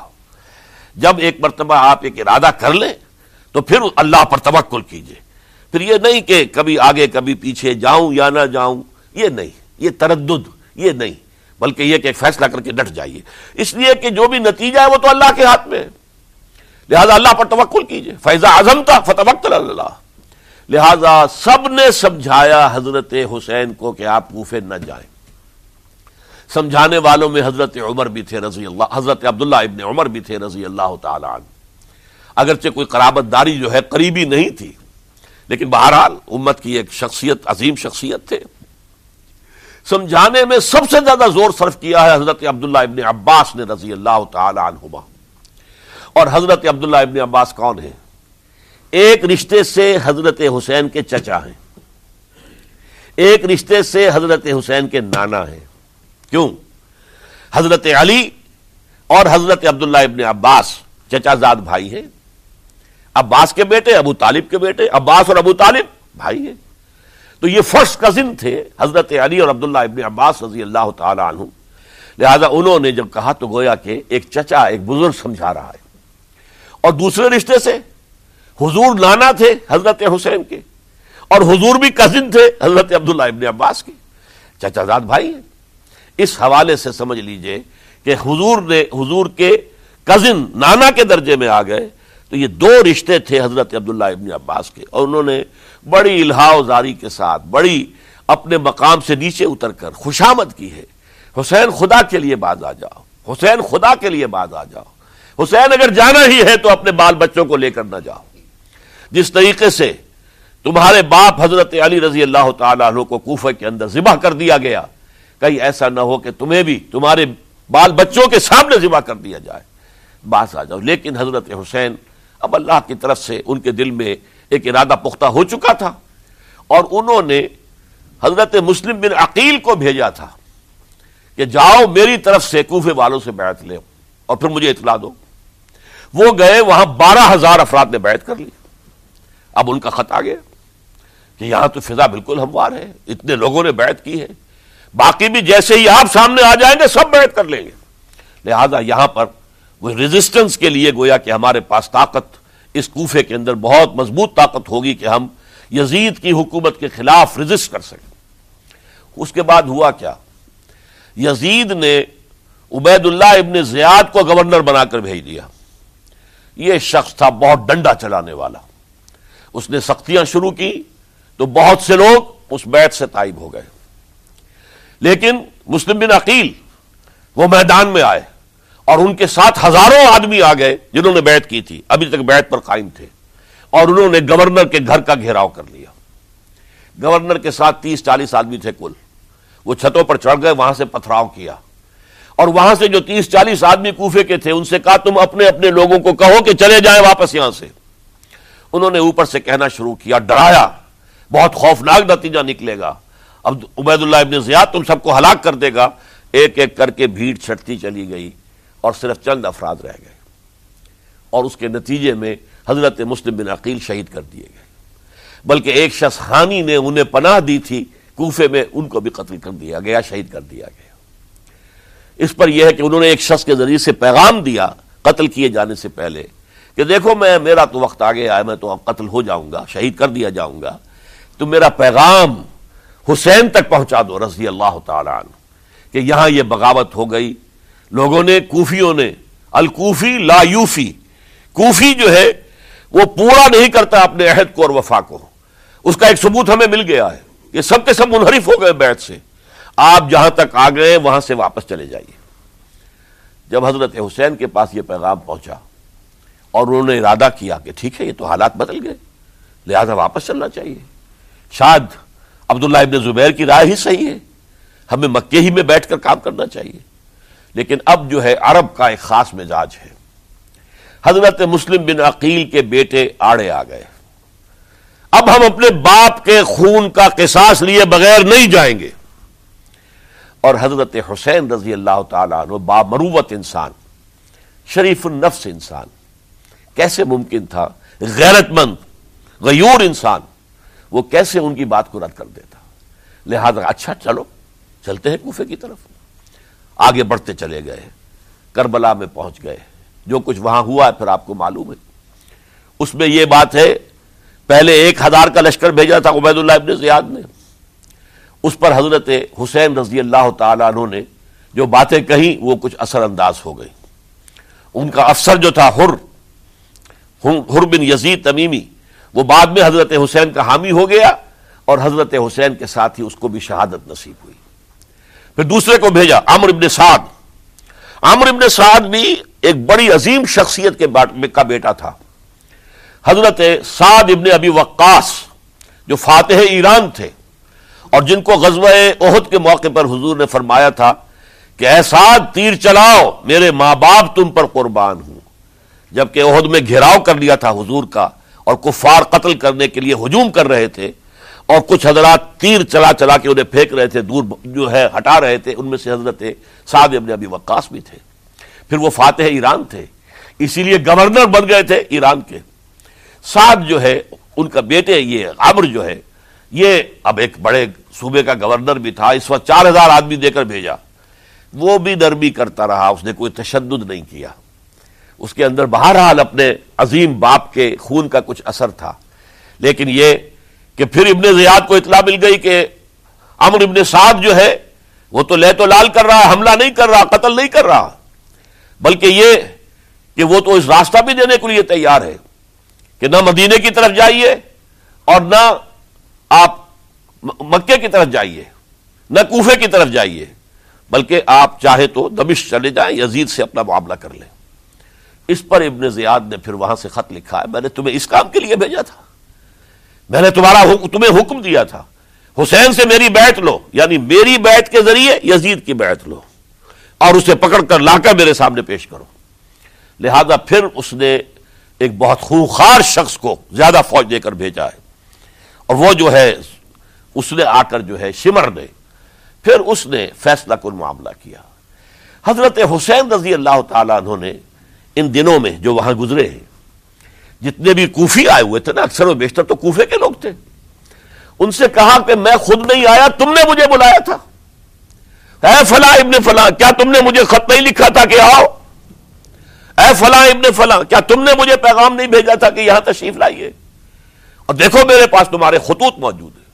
جب ایک مرتبہ آپ ایک ارادہ کر لیں تو پھر اللہ پر توکل کیجیے۔ پھر یہ نہیں کہ کبھی آگے کبھی پیچھے جاؤں یا نہ جاؤں، یہ نہیں۔ یہ تردد، یہ نہیں۔ بلکہ یہ کہ ایک فیصلہ کر کے ڈٹ جائیے۔ اس لیے کہ جو بھی نتیجہ ہے وہ تو اللہ کے ہاتھ میں ہے۔ لہذا اللہ پر توکل کیجیے۔ فیضا اعظم تھا فتح اللہ لہذا سب نے سمجھایا حضرت حسین کو کہ آپ کوفے نہ جائیں۔ سمجھانے والوں میں حضرت عمر بھی تھے رضی اللہ، حضرت عبداللہ ابن عمر بھی تھے رضی اللہ تعالی عنہ۔ اگرچہ کوئی قرابت داری جو ہے قریبی نہیں تھی، لیکن بہرحال امت کی ایک شخصیت، عظیم شخصیت تھے۔ سمجھانے میں سب سے زیادہ زور صرف کیا ہے حضرت عبداللہ ابن عباس نے رضی اللہ تعالی عنہما۔ اور حضرت عبداللہ ابن عباس کون ہیں؟ ایک رشتے سے حضرت حسین کے چچا ہیں۔ ایک رشتے سے حضرت حسین کے نانا ہیں۔ کیوں؟ حضرت علی اور حضرت عبداللہ ابن عباس چچا زاد بھائی ہیں۔ عباس کے بیٹے، ابو طالب کے بیٹے، عباس اور ابو طالب بھائی ہیں۔ تو یہ فرسٹ کزن تھے حضرت علی اور عبداللہ ابن عباس رضی اللہ تعالی عنہ۔ لہذا انہوں نے جب کہا تو گویا کہ ایک چچا، ایک بزرگ سمجھا رہا ہے۔ اور دوسرے رشتے سے حضور نانا تھے حضرت حسین کے، اور حضور بھی کزن تھے حضرت عبداللہ ابن عباس کے۔ چچا زاد بھائی ہیں۔ اس حوالے سے سمجھ لیجیے کہ حضور نے، حضور کے کزن نانا کے درجے میں آ گئے۔ تو یہ دو رشتے تھے حضرت عبداللہ ابن عباس کے، اور انہوں نے بڑی الہا زاری کے ساتھ، بڑی اپنے مقام سے نیچے اتر کر خوشامد کی ہے۔ حسین خدا کے لیے باز آ جاؤ، حسین خدا کے لیے باز آ جاؤ۔ حسین اگر جانا ہی ہے تو اپنے بال بچوں کو لے کر نہ جاؤ۔ جس طریقے سے تمہارے باپ حضرت علی رضی اللہ تعالیٰ عنہ کو کوفہ کے اندر ذبح کر دیا گیا، کہیں ایسا نہ ہو کہ تمہیں بھی تمہارے بال بچوں کے سامنے ذبح کر دیا جائے۔ بات آ جاؤ۔ لیکن حضرت حسین اب اللہ کی طرف سے ان کے دل میں ایک ارادہ پختہ ہو چکا تھا اور انہوں نے حضرت مسلم بن عقیل کو بھیجا تھا کہ جاؤ میری طرف سے کوفے والوں سے بیعت لے اور پھر مجھے اطلاع دو۔ وہ گئے، وہاں بارہ ہزار افراد نے بیعت کر لی۔ اب ان کا خط آ گیا کہ یہاں تو فضا بالکل ہموار ہے، اتنے لوگوں نے بیعت کی ہے۔ باقی بھی جیسے ہی آپ سامنے آ جائیں گے، سب بیعت کر لیں گے۔ لہذا یہاں پر وہ ریزسٹنس کے لیے گویا کہ ہمارے پاس طاقت، اس کوفے کے اندر بہت مضبوط طاقت ہوگی کہ ہم یزید کی حکومت کے خلاف رجسٹ کر سکیں۔ اس کے بعد ہوا کیا؟ یزید نے عبید اللہ ابن زیاد کو گورنر بنا کر بھیج دیا۔ یہ شخص تھا بہت ڈنڈا چلانے والا۔ اس نے سختیاں شروع کی تو بہت سے لوگ اس بیت سے تائب ہو گئے۔ لیکن مسلم بن عقیل وہ میدان میں آئے۔ اور ان کے ساتھ ہزاروں آدمی آ گئے جنہوں نے بیعت کی تھی۔ ابھی تک بیعت پر قائم تھے۔ اور انہوں نے گورنر کے گھر کا گھیراؤ کر لیا۔ گورنر کے ساتھ تیس چالیس آدمی تھے کل۔ وہ چھتوں پر چڑھ گئے، وہاں سے پتھراؤ کیا۔ اور وہاں سے جو تیس چالیس آدمی کوفے کے تھے، ان سے کہا، تم اپنے اپنے لوگوں کو کہو کہ چلے جائیں واپس یہاں سے۔ انہوں نے اوپر سے کہنا شروع کیا، ڈرایا۔ بہت خوفناک نتیجہ نکلے گا۔ اب عبید اللہ ابن زیاد تم سب کو ہلاک کر دے گا۔ ایک ایک کر کے بھیڑ چھٹتی چلی گئی۔ اور صرف چند افراد رہ گئے اور اس کے نتیجے میں حضرت مسلم بن عقیل شہید کر دیے گئے۔ بلکہ ایک شخص خانی نے انہیں پناہ دی تھی، کوفے میں ان کو بھی قتل کر دیا گیا، شہید کر دیا گیا۔ اس پر یہ ہے کہ انہوں نے ایک شخص کے ذریعے سے پیغام دیا قتل کیے جانے سے پہلے کہ دیکھو میں، میرا تو وقت آگے آیا، میں تو اب قتل ہو جاؤں گا، شہید کر دیا جاؤں گا، تو میرا پیغام حسین تک پہنچا دو، رضی اللہ تعالیٰ عنہ، کہ یہاں یہ بغاوت ہو گئی۔ لوگوں نے، کوفیوں نے، الکوفی لا یوفی، کوفی جو ہے، وہ پورا نہیں کرتا اپنے عہد کو اور وفا کو۔ اس کا ایک ثبوت ہمیں مل گیا ہے۔ یہ سب کے سب منحرف ہو گئے بیت سے۔ آپ جہاں تک آ گئے، وہاں سے واپس چلے جائیے۔ جب حضرت حسین کے پاس یہ پیغام پہنچا اور انہوں نے ارادہ کیا کہ ٹھیک ہے، یہ تو حالات بدل گئے، لہذا واپس چلنا چاہیے۔ شاید عبداللہ ابن زبیر کی رائے ہی صحیح ہے۔ ہمیں مکے ہی میں بیٹھ کر کام کرنا چاہیے۔ لیکن اب جو ہے عرب کا ایک خاص مزاج ہے۔ حضرت مسلم بن عقیل کے بیٹے آڑے آ گئے۔ اب ہم اپنے باپ کے خون کا قصاص لیے بغیر نہیں جائیں گے۔ اور حضرت حسین رضی اللہ تعالیٰ عنہ بامروت انسان، شریف النفس انسان۔ کیسے ممکن تھا؟ غیرت مند، غیور انسان۔ وہ کیسے ان کی بات کو رد کر دیتا؟ لہذا اچھا چلو، چلتے ہیں کوفے کی طرف۔ آگے بڑھتے چلے گئے، کربلا میں پہنچ گئے۔ جو کچھ وہاں ہوا ہے پھر آپ کو معلوم ہے۔ اس میں یہ بات ہے، پہلے ایک ہزار کا لشکر بھیجا تھا عبید اللہ ابن زیاد نے۔ اس پر حضرت حسین رضی اللہ تعالیٰ عنہ نے جو باتیں کہیں، وہ کچھ اثر انداز ہو گئی ان کا افسر جو تھا ہر ہر بن یزید تمیمی، وہ بعد میں حضرت حسین کا حامی ہو گیا اور حضرت حسین کے ساتھ ہی اس کو بھی شہادت نصیب ہوئی۔ پھر دوسرے کو بھیجا عمر ابن سعد۔ عمر ابن سعد بھی ایک بڑی عظیم شخصیت کے کا بیٹا تھا۔ حضرت سعد ابن ابی وقاص جو فاتح ایران تھے اور جن کو غزوہ عہد کے موقع پر حضور نے فرمایا تھا کہ اے سعد، تیر چلاؤ، میرے ماں باپ تم پر قربان ہوں۔ جبکہ عہد میں گھیراؤ کر لیا تھا حضور کا اور کفار قتل کرنے کے لیے ہجوم کر رہے تھے اور کچھ حضرات تیر چلا چلا کے انہیں پھینک رہے تھے، دور جو ہے ہٹا رہے تھے، ان میں سے حضرت سعد ابن ابی وقاص بھی تھے۔ پھر وہ فاتح ایران تھے۔ اسی لیے گورنر بن گئے تھے ایران کے۔ سعد جو ہے، ان کا بیٹے، یہ عمر جو ہے، یہ اب ایک بڑے صوبے کا گورنر بھی تھا، اس وقت چار ہزار آدمی دے کر بھیجا۔ وہ بھی نرمی کرتا رہا، اس نے کوئی تشدد نہیں کیا۔ اس کے اندر بہرحال اپنے عظیم باپ کے خون کا کچھ اثر تھا۔ لیکن یہ کہ پھر ابن زیاد کو اطلاع مل گئی کہ امر ابن سعد جو ہے، وہ تو لے تو لال کر رہا ہے، حملہ نہیں کر رہا، قتل نہیں کر رہا۔ بلکہ یہ کہ وہ تو اس راستہ بھی دینے کے لیے تیار ہے کہ نہ مدینے کی طرف جائیے اور نہ آپ مکے کی طرف جائیے، نہ کوفے کی طرف جائیے۔ بلکہ آپ چاہے تو دمش چلے جائیں، یزید سے اپنا معاملہ کر لیں۔ اس پر ابن زیاد نے پھر وہاں سے خط لکھا ہے، میں نے تمہیں اس کام کے لیے بھیجا تھا۔ میں نے تمہارا تمہیں حکم دیا تھا۔ حسین سے میری بیعت لو یعنی میری بیعت کے ذریعے یزید کی بیعت لو۔ اور اسے پکڑ کر لا کر میرے سامنے پیش کرو۔ لہذا پھر اس نے ایک بہت خونخار شخص کو زیادہ فوج دے کر بھیجا ہے۔ اور وہ جو ہے، اس نے آ کر جو ہے شمر نے پھر اس نے فیصلہ کن معاملہ کیا۔ حضرت حسین رضی اللہ تعالیٰ عنہ نے ان دنوں میں جو وہاں گزرے ہیں جتنے بھی کوفی آئے ہوئے تھے نا، اکثر و بیشتر تو کوفے کے لوگ تھے۔ ان سے کہا کہ میں خود نہیں آیا، تم نے مجھے بلایا تھا۔ اے فلاں ابن فلاں، کیا تم نے مجھے خط نہیں لکھا تھا کہ آؤ؟ اے فلاں ابن فلاں، کیا تم نے مجھے پیغام نہیں بھیجا تھا کہ یہاں تشریف لائیے؟ اور دیکھو میرے پاس تمہارے خطوط موجود ہیں۔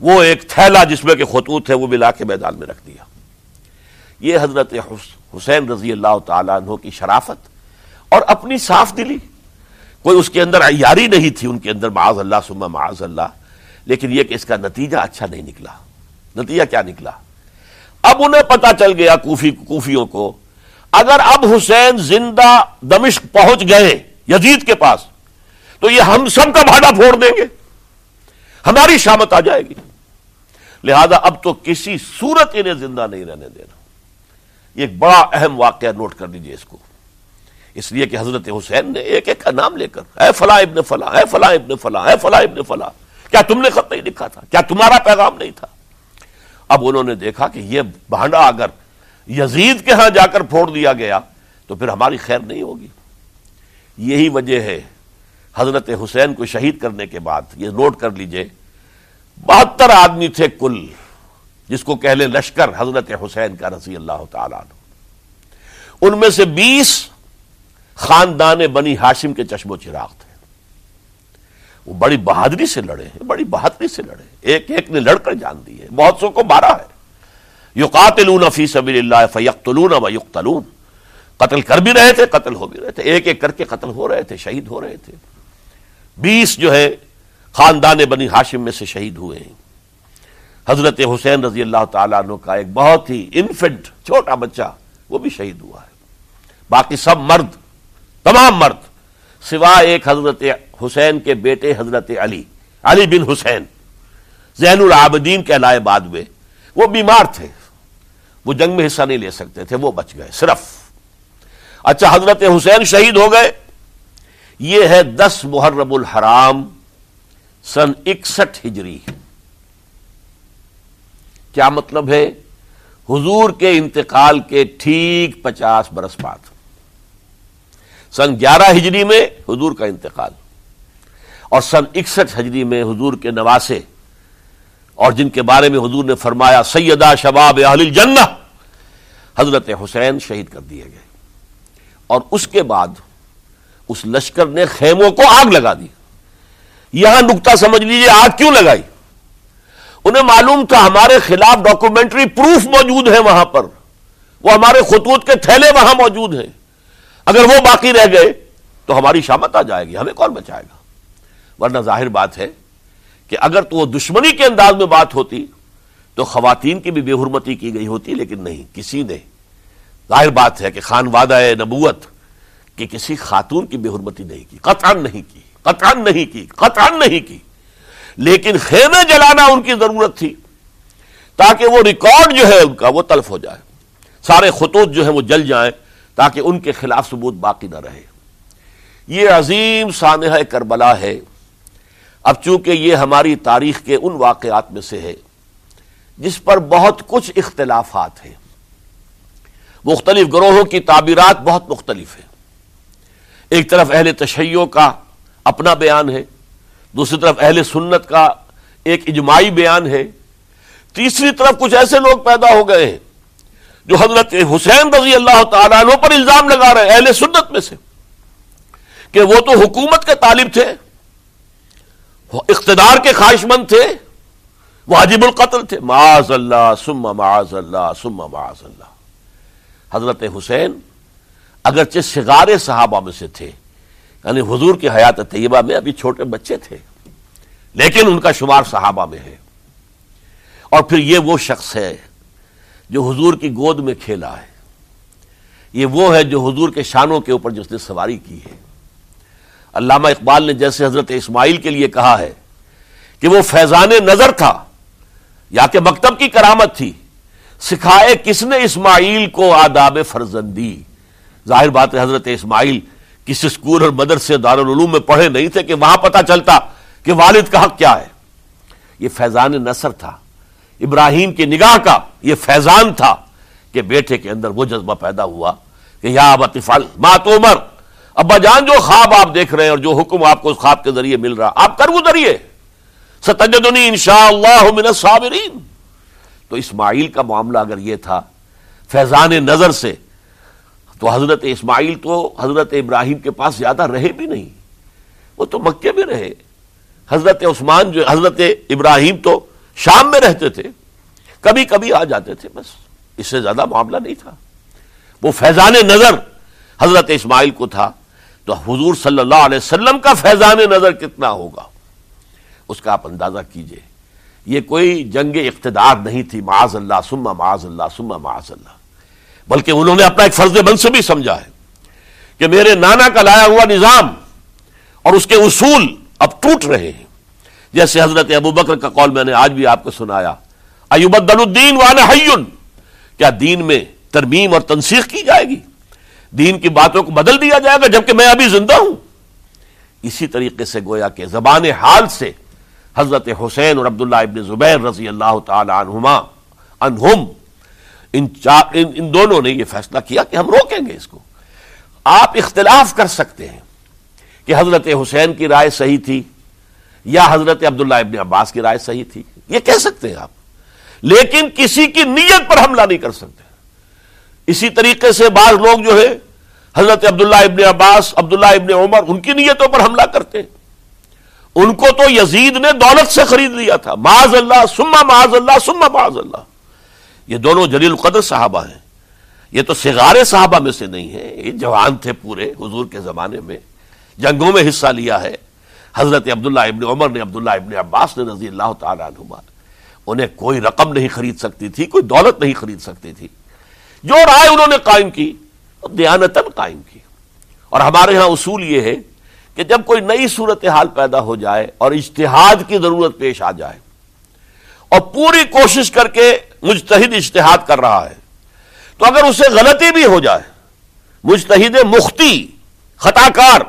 وہ ایک تھیلا جس میں کہ خطوط ہے، وہ ملا کے میدان میں رکھ دیا۔ یہ حضرت حسین رضی اللہ تعالیٰ عنہ کی شرافت اور اپنی صاف دلی۔ کوئی اس کے اندر عیاری نہیں تھی، ان کے اندر معاذ اللہ سما معاذ اللہ۔ لیکن یہ کہ اس کا نتیجہ اچھا نہیں نکلا۔ نتیجہ کیا نکلا؟ اب انہیں پتا چل گیا کوفی کوفیوں کو، اگر اب حسین زندہ دمشق پہنچ گئے یزید کے پاس، تو یہ ہم سب کا بھاڑا پھوڑ دیں گے۔ ہماری شامت آ جائے گی۔ لہذا اب تو کسی صورت انہیں زندہ نہیں رہنے دینا۔ یہ ایک بڑا اہم واقعہ نوٹ کر لیجیے اس کو۔ اس لیے کہ حضرت حسین نے ایک ایک کا نام لے کر، اے فلاں ابن فلاں، اے فلاں ابن فلاں، اے فلاں ابن فلاں، کیا تم نے خط نہیں لکھا تھا؟ کیا تمہارا پیغام نہیں تھا؟ اب انہوں نے دیکھا کہ یہ بھانڈا اگر یزید کے ہاں جا کر پھوڑ دیا گیا، تو پھر ہماری خیر نہیں ہوگی۔ یہی وجہ ہے حضرت حسین کو شہید کرنے کے بعد، یہ نوٹ کر لیجیے، بہتر آدمی تھے کل، جس کو کہہ لے لشکر حضرت حسین کا رضی اللہ تعالیٰ عنہ۔ ان میں سے بیس خاندان بنی ہاشم کے چشم و چراغ تھے۔ وہ بڑی بہادری سے لڑے ہیں، بڑی بہادری سے لڑے ایک ایک نے لڑ کر جان دی ہے۔ بہت سو کو مارا ہے۔ یقاتلون فی سبیل اللہ فیقتلون و یقتلون۔ قتل کر بھی رہے تھے، قتل ہو بھی رہے تھے۔ ایک ایک کر کے قتل ہو رہے تھے، شہید ہو رہے تھے۔ بیس جو ہے خاندان بنی ہاشم میں سے شہید ہوئے ہیں۔ حضرت حسین رضی اللہ تعالیٰ عنہ کا ایک بہت ہی انفنٹ چھوٹا بچہ، وہ بھی شہید ہوا ہے۔ باقی سب مرد تمام مرد، سوائے ایک حضرت حسین کے بیٹے حضرت علی علی بن حسین۔ زین العابدین کے لائے بعد میں، وہ بیمار تھے۔ وہ جنگ میں حصہ نہیں لے سکتے تھے، وہ بچ گئے، صرف۔ اچھا حضرت حسین شہید ہو گئے۔ یہ ہے دس محرم الحرام، سن اکسٹھ ہجری۔ کیا مطلب ہے؟ حضور کے انتقال کے ٹھیک پچاس برس بعد۔ سن گیارہ ہجری میں حضور کا انتقال اور سن اکسٹھ ہجری میں حضور کے نواسے اور جن کے بارے میں حضور نے فرمایا، سیدہ شباب اہل الجنہ، حضرت حسین شہید کر دیے گئے۔ اور اس کے بعد اس لشکر نے خیموں کو آگ لگا دی۔ یہاں نکتا سمجھ لیجیے آگ کیوں لگائی؟ انہیں معلوم تھا ہمارے خلاف ڈاکومنٹری پروف موجود ہے وہاں پر۔ وہ ہمارے خطوط کے تھیلے وہاں موجود ہیں۔ اگر وہ باقی رہ گئے تو ہماری شامت آ جائے گی، ہمیں کون بچائے گا؟ ورنہ ظاہر بات ہے کہ اگر تو وہ دشمنی کے انداز میں بات ہوتی تو خواتین کی بھی بے حرمتی کی گئی ہوتی، لیکن نہیں، کسی نے۔ ظاہر بات ہے کہ خان وادہ نبوت کہ کسی خاتون کی بے حرمتی نہیں کی، قطعا نہیں کی، قطعا نہیں کی، قطعا نہیں کی۔ لیکن خیمے جلانا ان کی ضرورت تھی تاکہ وہ ریکارڈ جو ہے ان کا وہ تلف ہو جائے۔ سارے خطوط جو ہے وہ جل جائیں۔ تاکہ ان کے خلاف ثبوت باقی نہ رہے۔ یہ عظیم سانحہ کربلا ہے۔ اب چونکہ یہ ہماری تاریخ کے ان واقعات میں سے ہے، جس پر بہت کچھ اختلافات ہیں۔ مختلف گروہوں کی تعبیرات بہت مختلف ہیں۔ ایک طرف اہل تشیعوں کا اپنا بیان ہے، دوسری طرف اہل سنت کا ایک اجماعی بیان ہے۔ تیسری طرف کچھ ایسے لوگ پیدا ہو گئے ہیں جو حضرت حسین رضی اللہ تعالیٰ عنہ پر الزام لگا رہے ہیں، اہل سنت میں سے، کہ وہ تو حکومت کے طالب تھے اقتدار کے خواہش مند تھے واجب القتل تھے۔ معاذ اللہ سم معاذ اللہ سم معاذ اللہ۔ حضرت حسین اگرچہ سگارے صحابہ میں سے تھے یعنی حضور کی حیات طیبہ میں ابھی چھوٹے بچے تھے، لیکن ان کا شمار صحابہ میں ہے۔ اور پھر یہ وہ شخص ہے جو حضور کی گود میں کھیلا ہے۔ یہ وہ ہے جو حضور کے شانوں کے اوپر جس نے سواری کی ہے۔ علامہ اقبال نے جیسے حضرت اسماعیل کے لیے کہا ہے کہ وہ فیضان نظر تھا، یا کہ مکتب کی کرامت تھی۔ سکھائے کس نے اسماعیل کو آداب فرزندی؟ ظاہر بات ہے حضرت اسماعیل کسی اسکول اور مدرسے دارالعلوم میں پڑھے نہیں تھے کہ وہاں پتا چلتا کہ والد کا حق کیا ہے۔ یہ فیضان نصر تھا۔ ابراہیم کی نگاہ کا یہ فیضان تھا کہ بیٹے کے اندر وہ جذبہ پیدا ہوا کہ یا ابا مات عمر، ابا جان جو خواب آپ دیکھ رہے ہیں اور جو حکم آپ کو اس خواب کے ذریعے مل رہا، آپ کر گزریے ستجدنی انشاء اللہ من الصابرین۔ تو اسماعیل کا معاملہ اگر یہ تھا فیضان نظر سے، تو حضرت اسماعیل تو حضرت ابراہیم کے پاس زیادہ رہے بھی نہیں، وہ تو مکے میں رہے۔ حضرت عثمان جو، حضرت ابراہیم تو شام میں رہتے تھے، کبھی کبھی آ جاتے تھے، بس اس سے زیادہ معاملہ نہیں تھا۔ وہ فیضان نظر حضرت اسماعیل کو تھا، تو حضور صلی اللہ علیہ وسلم کا فیضان نظر کتنا ہوگا؟ اس کا آپ اندازہ کیجیے۔ یہ کوئی جنگ اقتدار نہیں تھی، معاذ اللہ سما معاذ اللہ سما معاذ اللہ۔ بلکہ انہوں نے اپنا ایک فرض منصب بھی سمجھا ہے کہ میرے نانا کا لایا ہوا نظام اور اس کے اصول اب ٹوٹ رہے ہیں۔ جیسے حضرت ابو بکر کا قول میں نے آج بھی آپ کو سنایا۔ ایوب الدین وانا حیون کیا دین میں ترمیم اور تنسیخ کی جائے گی؟ دین کی باتوں کو بدل دیا جائے گا جبکہ میں ابھی زندہ ہوں۔ اسی طریقے سے گویا کہ زبان حال سے حضرت حسین اور عبداللہ ابن زبیر رضی اللہ تعالی عنہما انہم ان, ان, ان دونوں نے یہ فیصلہ کیا کہ ہم روکیں گے اس کو۔ آپ اختلاف کر سکتے ہیں کہ حضرت حسین کی رائے صحیح تھی یا حضرت عبداللہ ابن عباس کی رائے صحیح تھی یہ کہہ سکتے ہیں آپ۔ لیکن کسی کی نیت پر حملہ نہیں کر سکتے۔ اسی طریقے سے بعض لوگ جو ہے حضرت عبداللہ ابن عباس، عبداللہ ابن عمر، ان کی نیتوں پر حملہ کرتے۔ ان کو تو یزید نے دولت سے خرید لیا تھا۔ معاذ اللہ سما معاذ اللہ سما معاذ اللہ۔ یہ دونوں جلیل القدر صحابہ ہیں۔ یہ تو سگارے صحابہ میں سے نہیں ہے یہ جوان تھے پورے حضور کے زمانے میں، جنگوں میں حصہ لیا ہے۔ حضرت عبداللہ ابن عمر نے عبداللہ ابن عباس نے رضی اللہ تعالیٰ عنہ انہیں کوئی رقم نہیں خرید سکتی تھی، کوئی دولت نہیں خرید سکتی تھی۔ جو رائے انہوں نے قائم کی دیانتن قائم کی۔ اور ہمارے ہاں اصول یہ ہے کہ جب کوئی نئی صورتحال پیدا ہو جائے اور اجتہاد کی ضرورت پیش آ جائے اور پوری کوشش کر کے مجتہد اجتہاد کر رہا ہے، تو اگر اسے غلطی بھی ہو جائے، مجتہد مختی خطا کار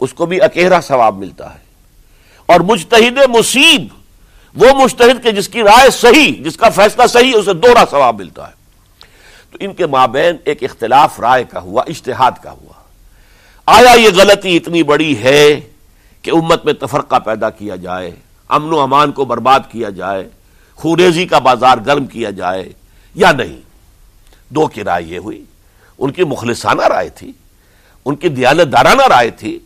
اس کو بھی اکیرا ثواب ملتا ہے۔ اور مجتہد مصیب، وہ مشتحد کے جس کی رائے صحیح، جس کا فیصلہ صحیح، اسے دوہرا ثواب ملتا ہے۔ تو ان کے مابین ایک اختلاف رائے کا ہوا اشتہاد کا ہوا۔ آیا یہ غلطی اتنی بڑی ہے کہ امت میں تفرقہ پیدا کیا جائے، امن و امان کو برباد کیا جائے خوریزی کا بازار گرم کیا جائے یا نہیں؟ دو کی رائے یہ ہوئی۔ ان کی مخلصانہ رائے تھی، ان کی دیانت دارانہ رائے تھی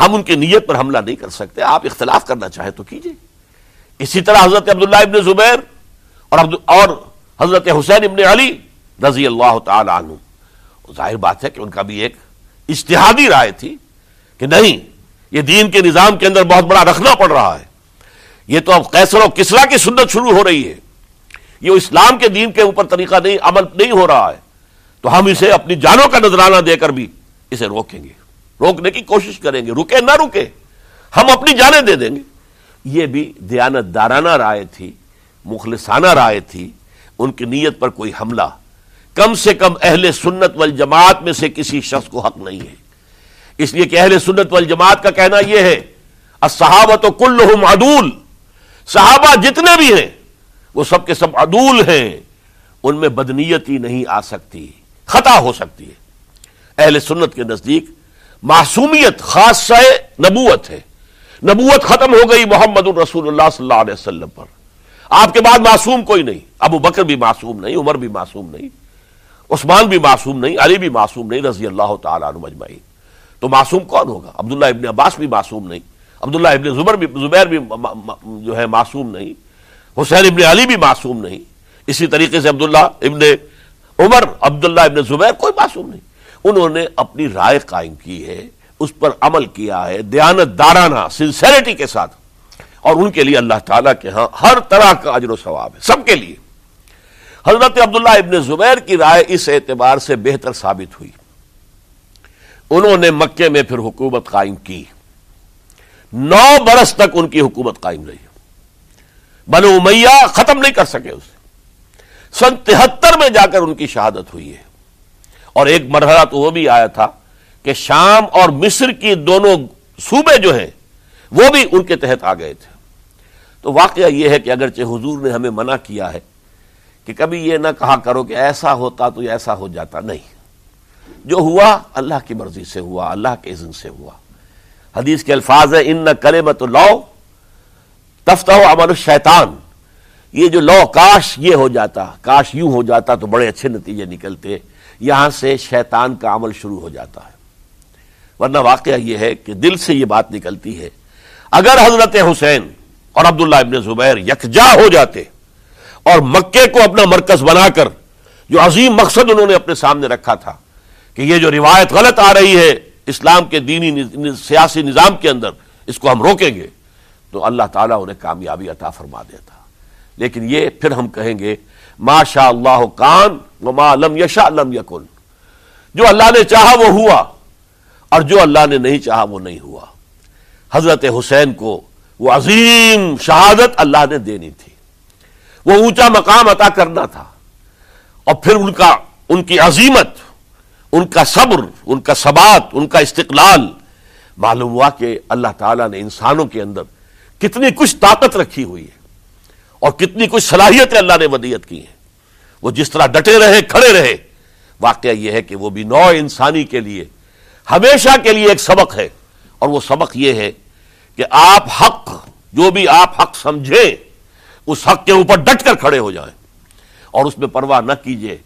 ہم ان کی نیت پر حملہ نہیں کر سکتے، آپ اختلاف کرنا چاہیں تو کیجیے۔ اسی طرح حضرت عبداللہ ابن زبیر اور اور حضرت حسین ابن علی رضی اللہ تعالی عنہ۔ ظاہر بات ہے کہ ان کا بھی ایک اشتہادی رائے تھی کہ نہیں، یہ دین کے نظام کے اندر بہت بڑا رکھنا پڑ رہا ہے۔ یہ تو اب قیصر و کسرا کی سنت شروع ہو رہی ہے۔ یہ اسلام کے دین کے اوپر طریقہ نہیں، عمل نہیں ہو رہا ہے۔ تو ہم اسے اپنی جانوں کا نذرانہ دے کر بھی اسے روکیں گے۔ روکنے کی کوشش کریں گے۔ رکے نہ رکے، ہم اپنی جانیں دے دیں گے۔ یہ بھی دیانت دارانہ رائے تھی، مخلصانہ رائے تھی۔ ان کی نیت پر کوئی حملہ۔ کم سے کم اہل سنت والجماعت میں سے کسی شخص کو حق نہیں ہے۔ اس لیے کہ اہل سنت والجماعت کا کہنا یہ ہے صحابت و کل عدول۔ صحابہ جتنے بھی ہیں، وہ سب کے سب عدول ہیں۔ ان میں بدنیتی نہیں آ سکتی، خطا ہو سکتی ہے۔ اہل سنت کے نزدیک معصومیت خاص نبوت ہے۔ نبوت ختم ہو گئی محمد الرسول اللہ صلی اللہ علیہ وسلم پر۔ آپ کے بعد معصوم کوئی نہیں۔ ابو بکر بھی معصوم نہیں، عمر بھی معصوم نہیں، عثمان بھی معصوم نہیں، علی بھی معصوم نہیں، رضی اللہ تعالیٰ عنہ مجمعین تو معصوم کون ہوگا؟ عبداللہ ابن عباس بھی معصوم نہیں، عبداللہ ابن زبر بھی، زبیر بھی جو ہے معصوم نہیں، حسین ابن علی بھی معصوم نہیں۔ اسی طریقے سے عبداللہ ابن عمر، عبداللہ ابن زبیر کوئی معصوم نہیں۔ انہوں نے اپنی رائے قائم کی ہے، اس پر عمل کیا ہے دیانت دارانہ سنسیریٹی کے ساتھ۔ اور ان کے لیے اللہ تعالیٰ کے ہاں ہر طرح کا اجر و ثواب ہے، سب کے لیے۔ حضرت عبداللہ ابن زبیر کی رائے اس اعتبار سے بہتر ثابت ہوئی۔ انہوں نے مکے میں پھر حکومت قائم کی۔ نو برس تک ان کی حکومت قائم رہی۔ بنو امیہ ختم نہیں کر سکے اسے سن تہتر میں جا کر ان کی شہادت ہوئی ہے۔ اور ایک مرحلہ تو وہ بھی آیا تھا کہ شام اور مصر کی دونوں صوبے جو ہیں، وہ بھی ان کے تحت آ گئے تھے۔ تو واقعہ یہ ہے کہ اگرچہ حضور نے ہمیں منع کیا ہے کہ کبھی یہ نہ کہا کرو کہ ایسا ہوتا تو ایسا ہو جاتا، نہیں۔ جو ہوا اللہ کی مرضی سے ہوا، اللہ کے اذن سے ہوا۔ حدیث کے الفاظ ہے ان نہ کرے مت لو تفتہ امن الشیطان۔ یہ جو لو، کاش یہ ہو جاتا، کاش یوں ہو جاتا تو بڑے اچھے نتیجے نکلتے۔ یہاں سے شیطان کا عمل شروع ہو جاتا ہے۔ ورنہ واقعہ یہ ہے کہ دل سے یہ بات نکلتی ہے، اگر حضرت حسین اور عبداللہ ابن زبیر یکجا ہو جاتے اور مکے کو اپنا مرکز بنا کر، جو عظیم مقصد انہوں نے اپنے سامنے رکھا تھا کہ یہ جو روایت غلط آ رہی ہے اسلام کے دینی سیاسی نظام کے اندر، اس کو ہم روکیں گے تو اللہ تعالیٰ انہیں کامیابی عطا فرما دیتا۔ لیکن یہ پھر ہم کہیں گے ما شاء اللہ کان و ما لم یشا لم یکن۔ جو اللہ نے چاہا وہ ہوا اور جو اللہ نے نہیں چاہا وہ نہیں ہوا۔ حضرت حسین کو وہ عظیم شہادت اللہ نے دینی تھی۔ وہ اونچا مقام عطا کرنا تھا اور پھر ان کا، ان کی عظیمت، ان کا صبر، ان کا ثبات، ان کا استقلال۔ معلوم ہوا کہ اللہ تعالیٰ نے انسانوں کے اندر کتنی کچھ طاقت رکھی ہوئی ہے۔ اور کتنی کچھ صلاحیتیں اللہ نے ودیت کی ہیں۔ وہ جس طرح ڈٹے رہے، کھڑے رہے، واقعہ یہ ہے کہ وہ بھی نو انسانی کے لیے، ہمیشہ کے لیے ایک سبق ہے۔ اور وہ سبق یہ ہے کہ آپ حق، جو بھی آپ حق سمجھیں، اس حق کے اوپر ڈٹ کر کھڑے ہو جائیں۔ اور اس میں پرواہ نہ کیجیے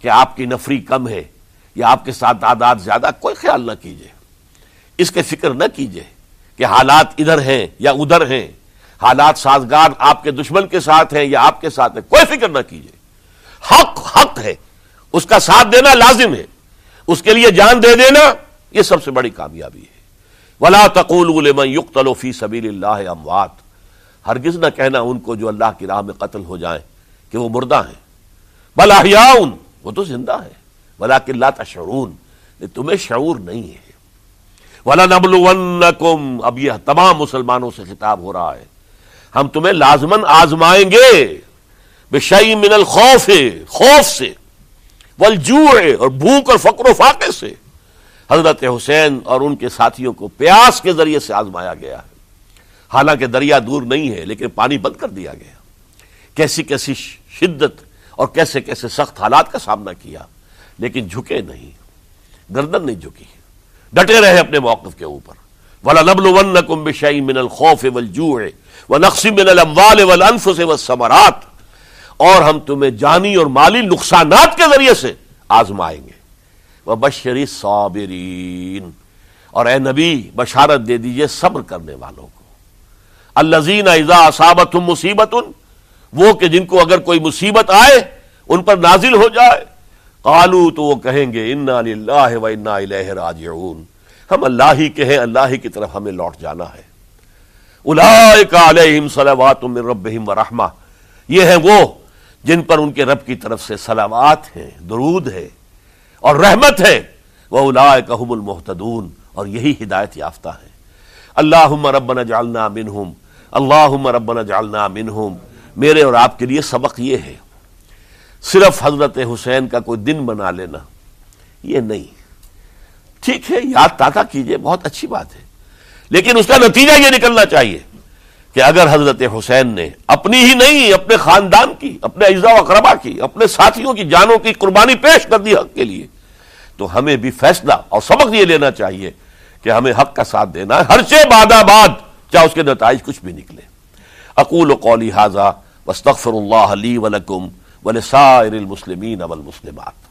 کہ آپ کی نفری کم ہے یا آپ کے ساتھ تعداد زیادہ، کوئی خیال نہ کیجیے۔ اس کے فکر نہ کیجیے کہ حالات ادھر ہیں یا ادھر ہیں۔ حالات سازگار آپ کے دشمن کے ساتھ ہیں یا آپ کے ساتھ ہیں، کوئی فکر نہ کیجیے۔ حق حق ہے۔ اس کا ساتھ دینا لازم ہے۔ اس کے لیے جان دے دینا، یہ سب سے بڑی کامیابی ہے۔ ولا تقول یقتل فی سبیل اللہ اموات ہرگز نہ کہنا ان کو جو اللہ کی راہ میں قتل ہو جائیں کہ وہ مردہ ہیں۔ بلا وہ تو زندہ ہے بلا کلّہ تشعرون۔ تمہیں شعور نہیں ہے۔ ولا نبل اب یہ تمام مسلمانوں سے خطاب ہو رہا ہے۔ ہم تمہیں لازمن آزمائیں گے۔ بے شعی من الخوف، خوف سے، والجوع اور بھوک اور فقر و فاقے سے۔ حضرت حسین اور ان کے ساتھیوں کو پیاس کے ذریعے سے آزمایا گیا۔ ہے حالانکہ دریا دور نہیں ہے، لیکن پانی بند کر دیا گیا۔ کیسی کیسی شدت اور کیسے کیسے سخت حالات کا سامنا کیا، لیکن جھکے نہیں۔ گردن نہیں جھکی۔ ڈٹے رہے اپنے موقف کے اوپر۔ ولا نبل ون کم بشائی من الخوف ولجو ہے وہ اور ہم تمہیں جانی اور مالی نقصانات کے ذریعے سے آزمائیں گے۔ وہ بشری صابرین اور اے نبی، بشارت دے دیجیے صبر کرنے والوں کو۔ الزین ازا صابت مصیبت، وہ کہ جن کو اگر کوئی مصیبت آئے، ان پر نازل ہو جائے۔ قالو تو وہ کہیں گے، انا اللہ و انا الہ راجعون۔ ہم اللہ ہی کے ہیں، اللہ ہی کی طرف ہمیں لوٹ جانا ہے۔ اولئک علیہم صلوات من ربہم ورحمہ یہ ہیں وہ جن پر ان کے رب کی طرف سے صلوات ہیں، درود ہے اور رحمت ہے۔ وہ اولئک هم المحتدون اور یہی ہدایت یافتہ ہے اللہم ربنا جعلنا منہم۔ اللہم ربنا جعلنا منہم۔ میرے اور آپ کے لیے سبق یہ ہے۔ صرف حضرت حسین کا کوئی دن بنا لینا، یہ نہیں۔ ٹھیک ہے، یاد تازہ کیجیے، بہت اچھی بات ہے۔ لیکن اس کا نتیجہ یہ نکلنا چاہیے کہ اگر حضرت حسین نے اپنی ہی نہیں، اپنے خاندان کی، اپنے اجزاء و اقربا کی، اپنے ساتھیوں کی جانوں کی قربانی پیش کر دی حق کے لیے، تو ہمیں بھی فیصلہ اور سبق یہ لینا چاہیے کہ ہمیں حق کا ساتھ دینا ہے ہر سے باد آباد، چاہے اس کے نتائج کچھ بھی نکلے۔ اقول و قولی حاضہ وسطر اللہ علی ولکم ولسائر المسلمین والمسلمات۔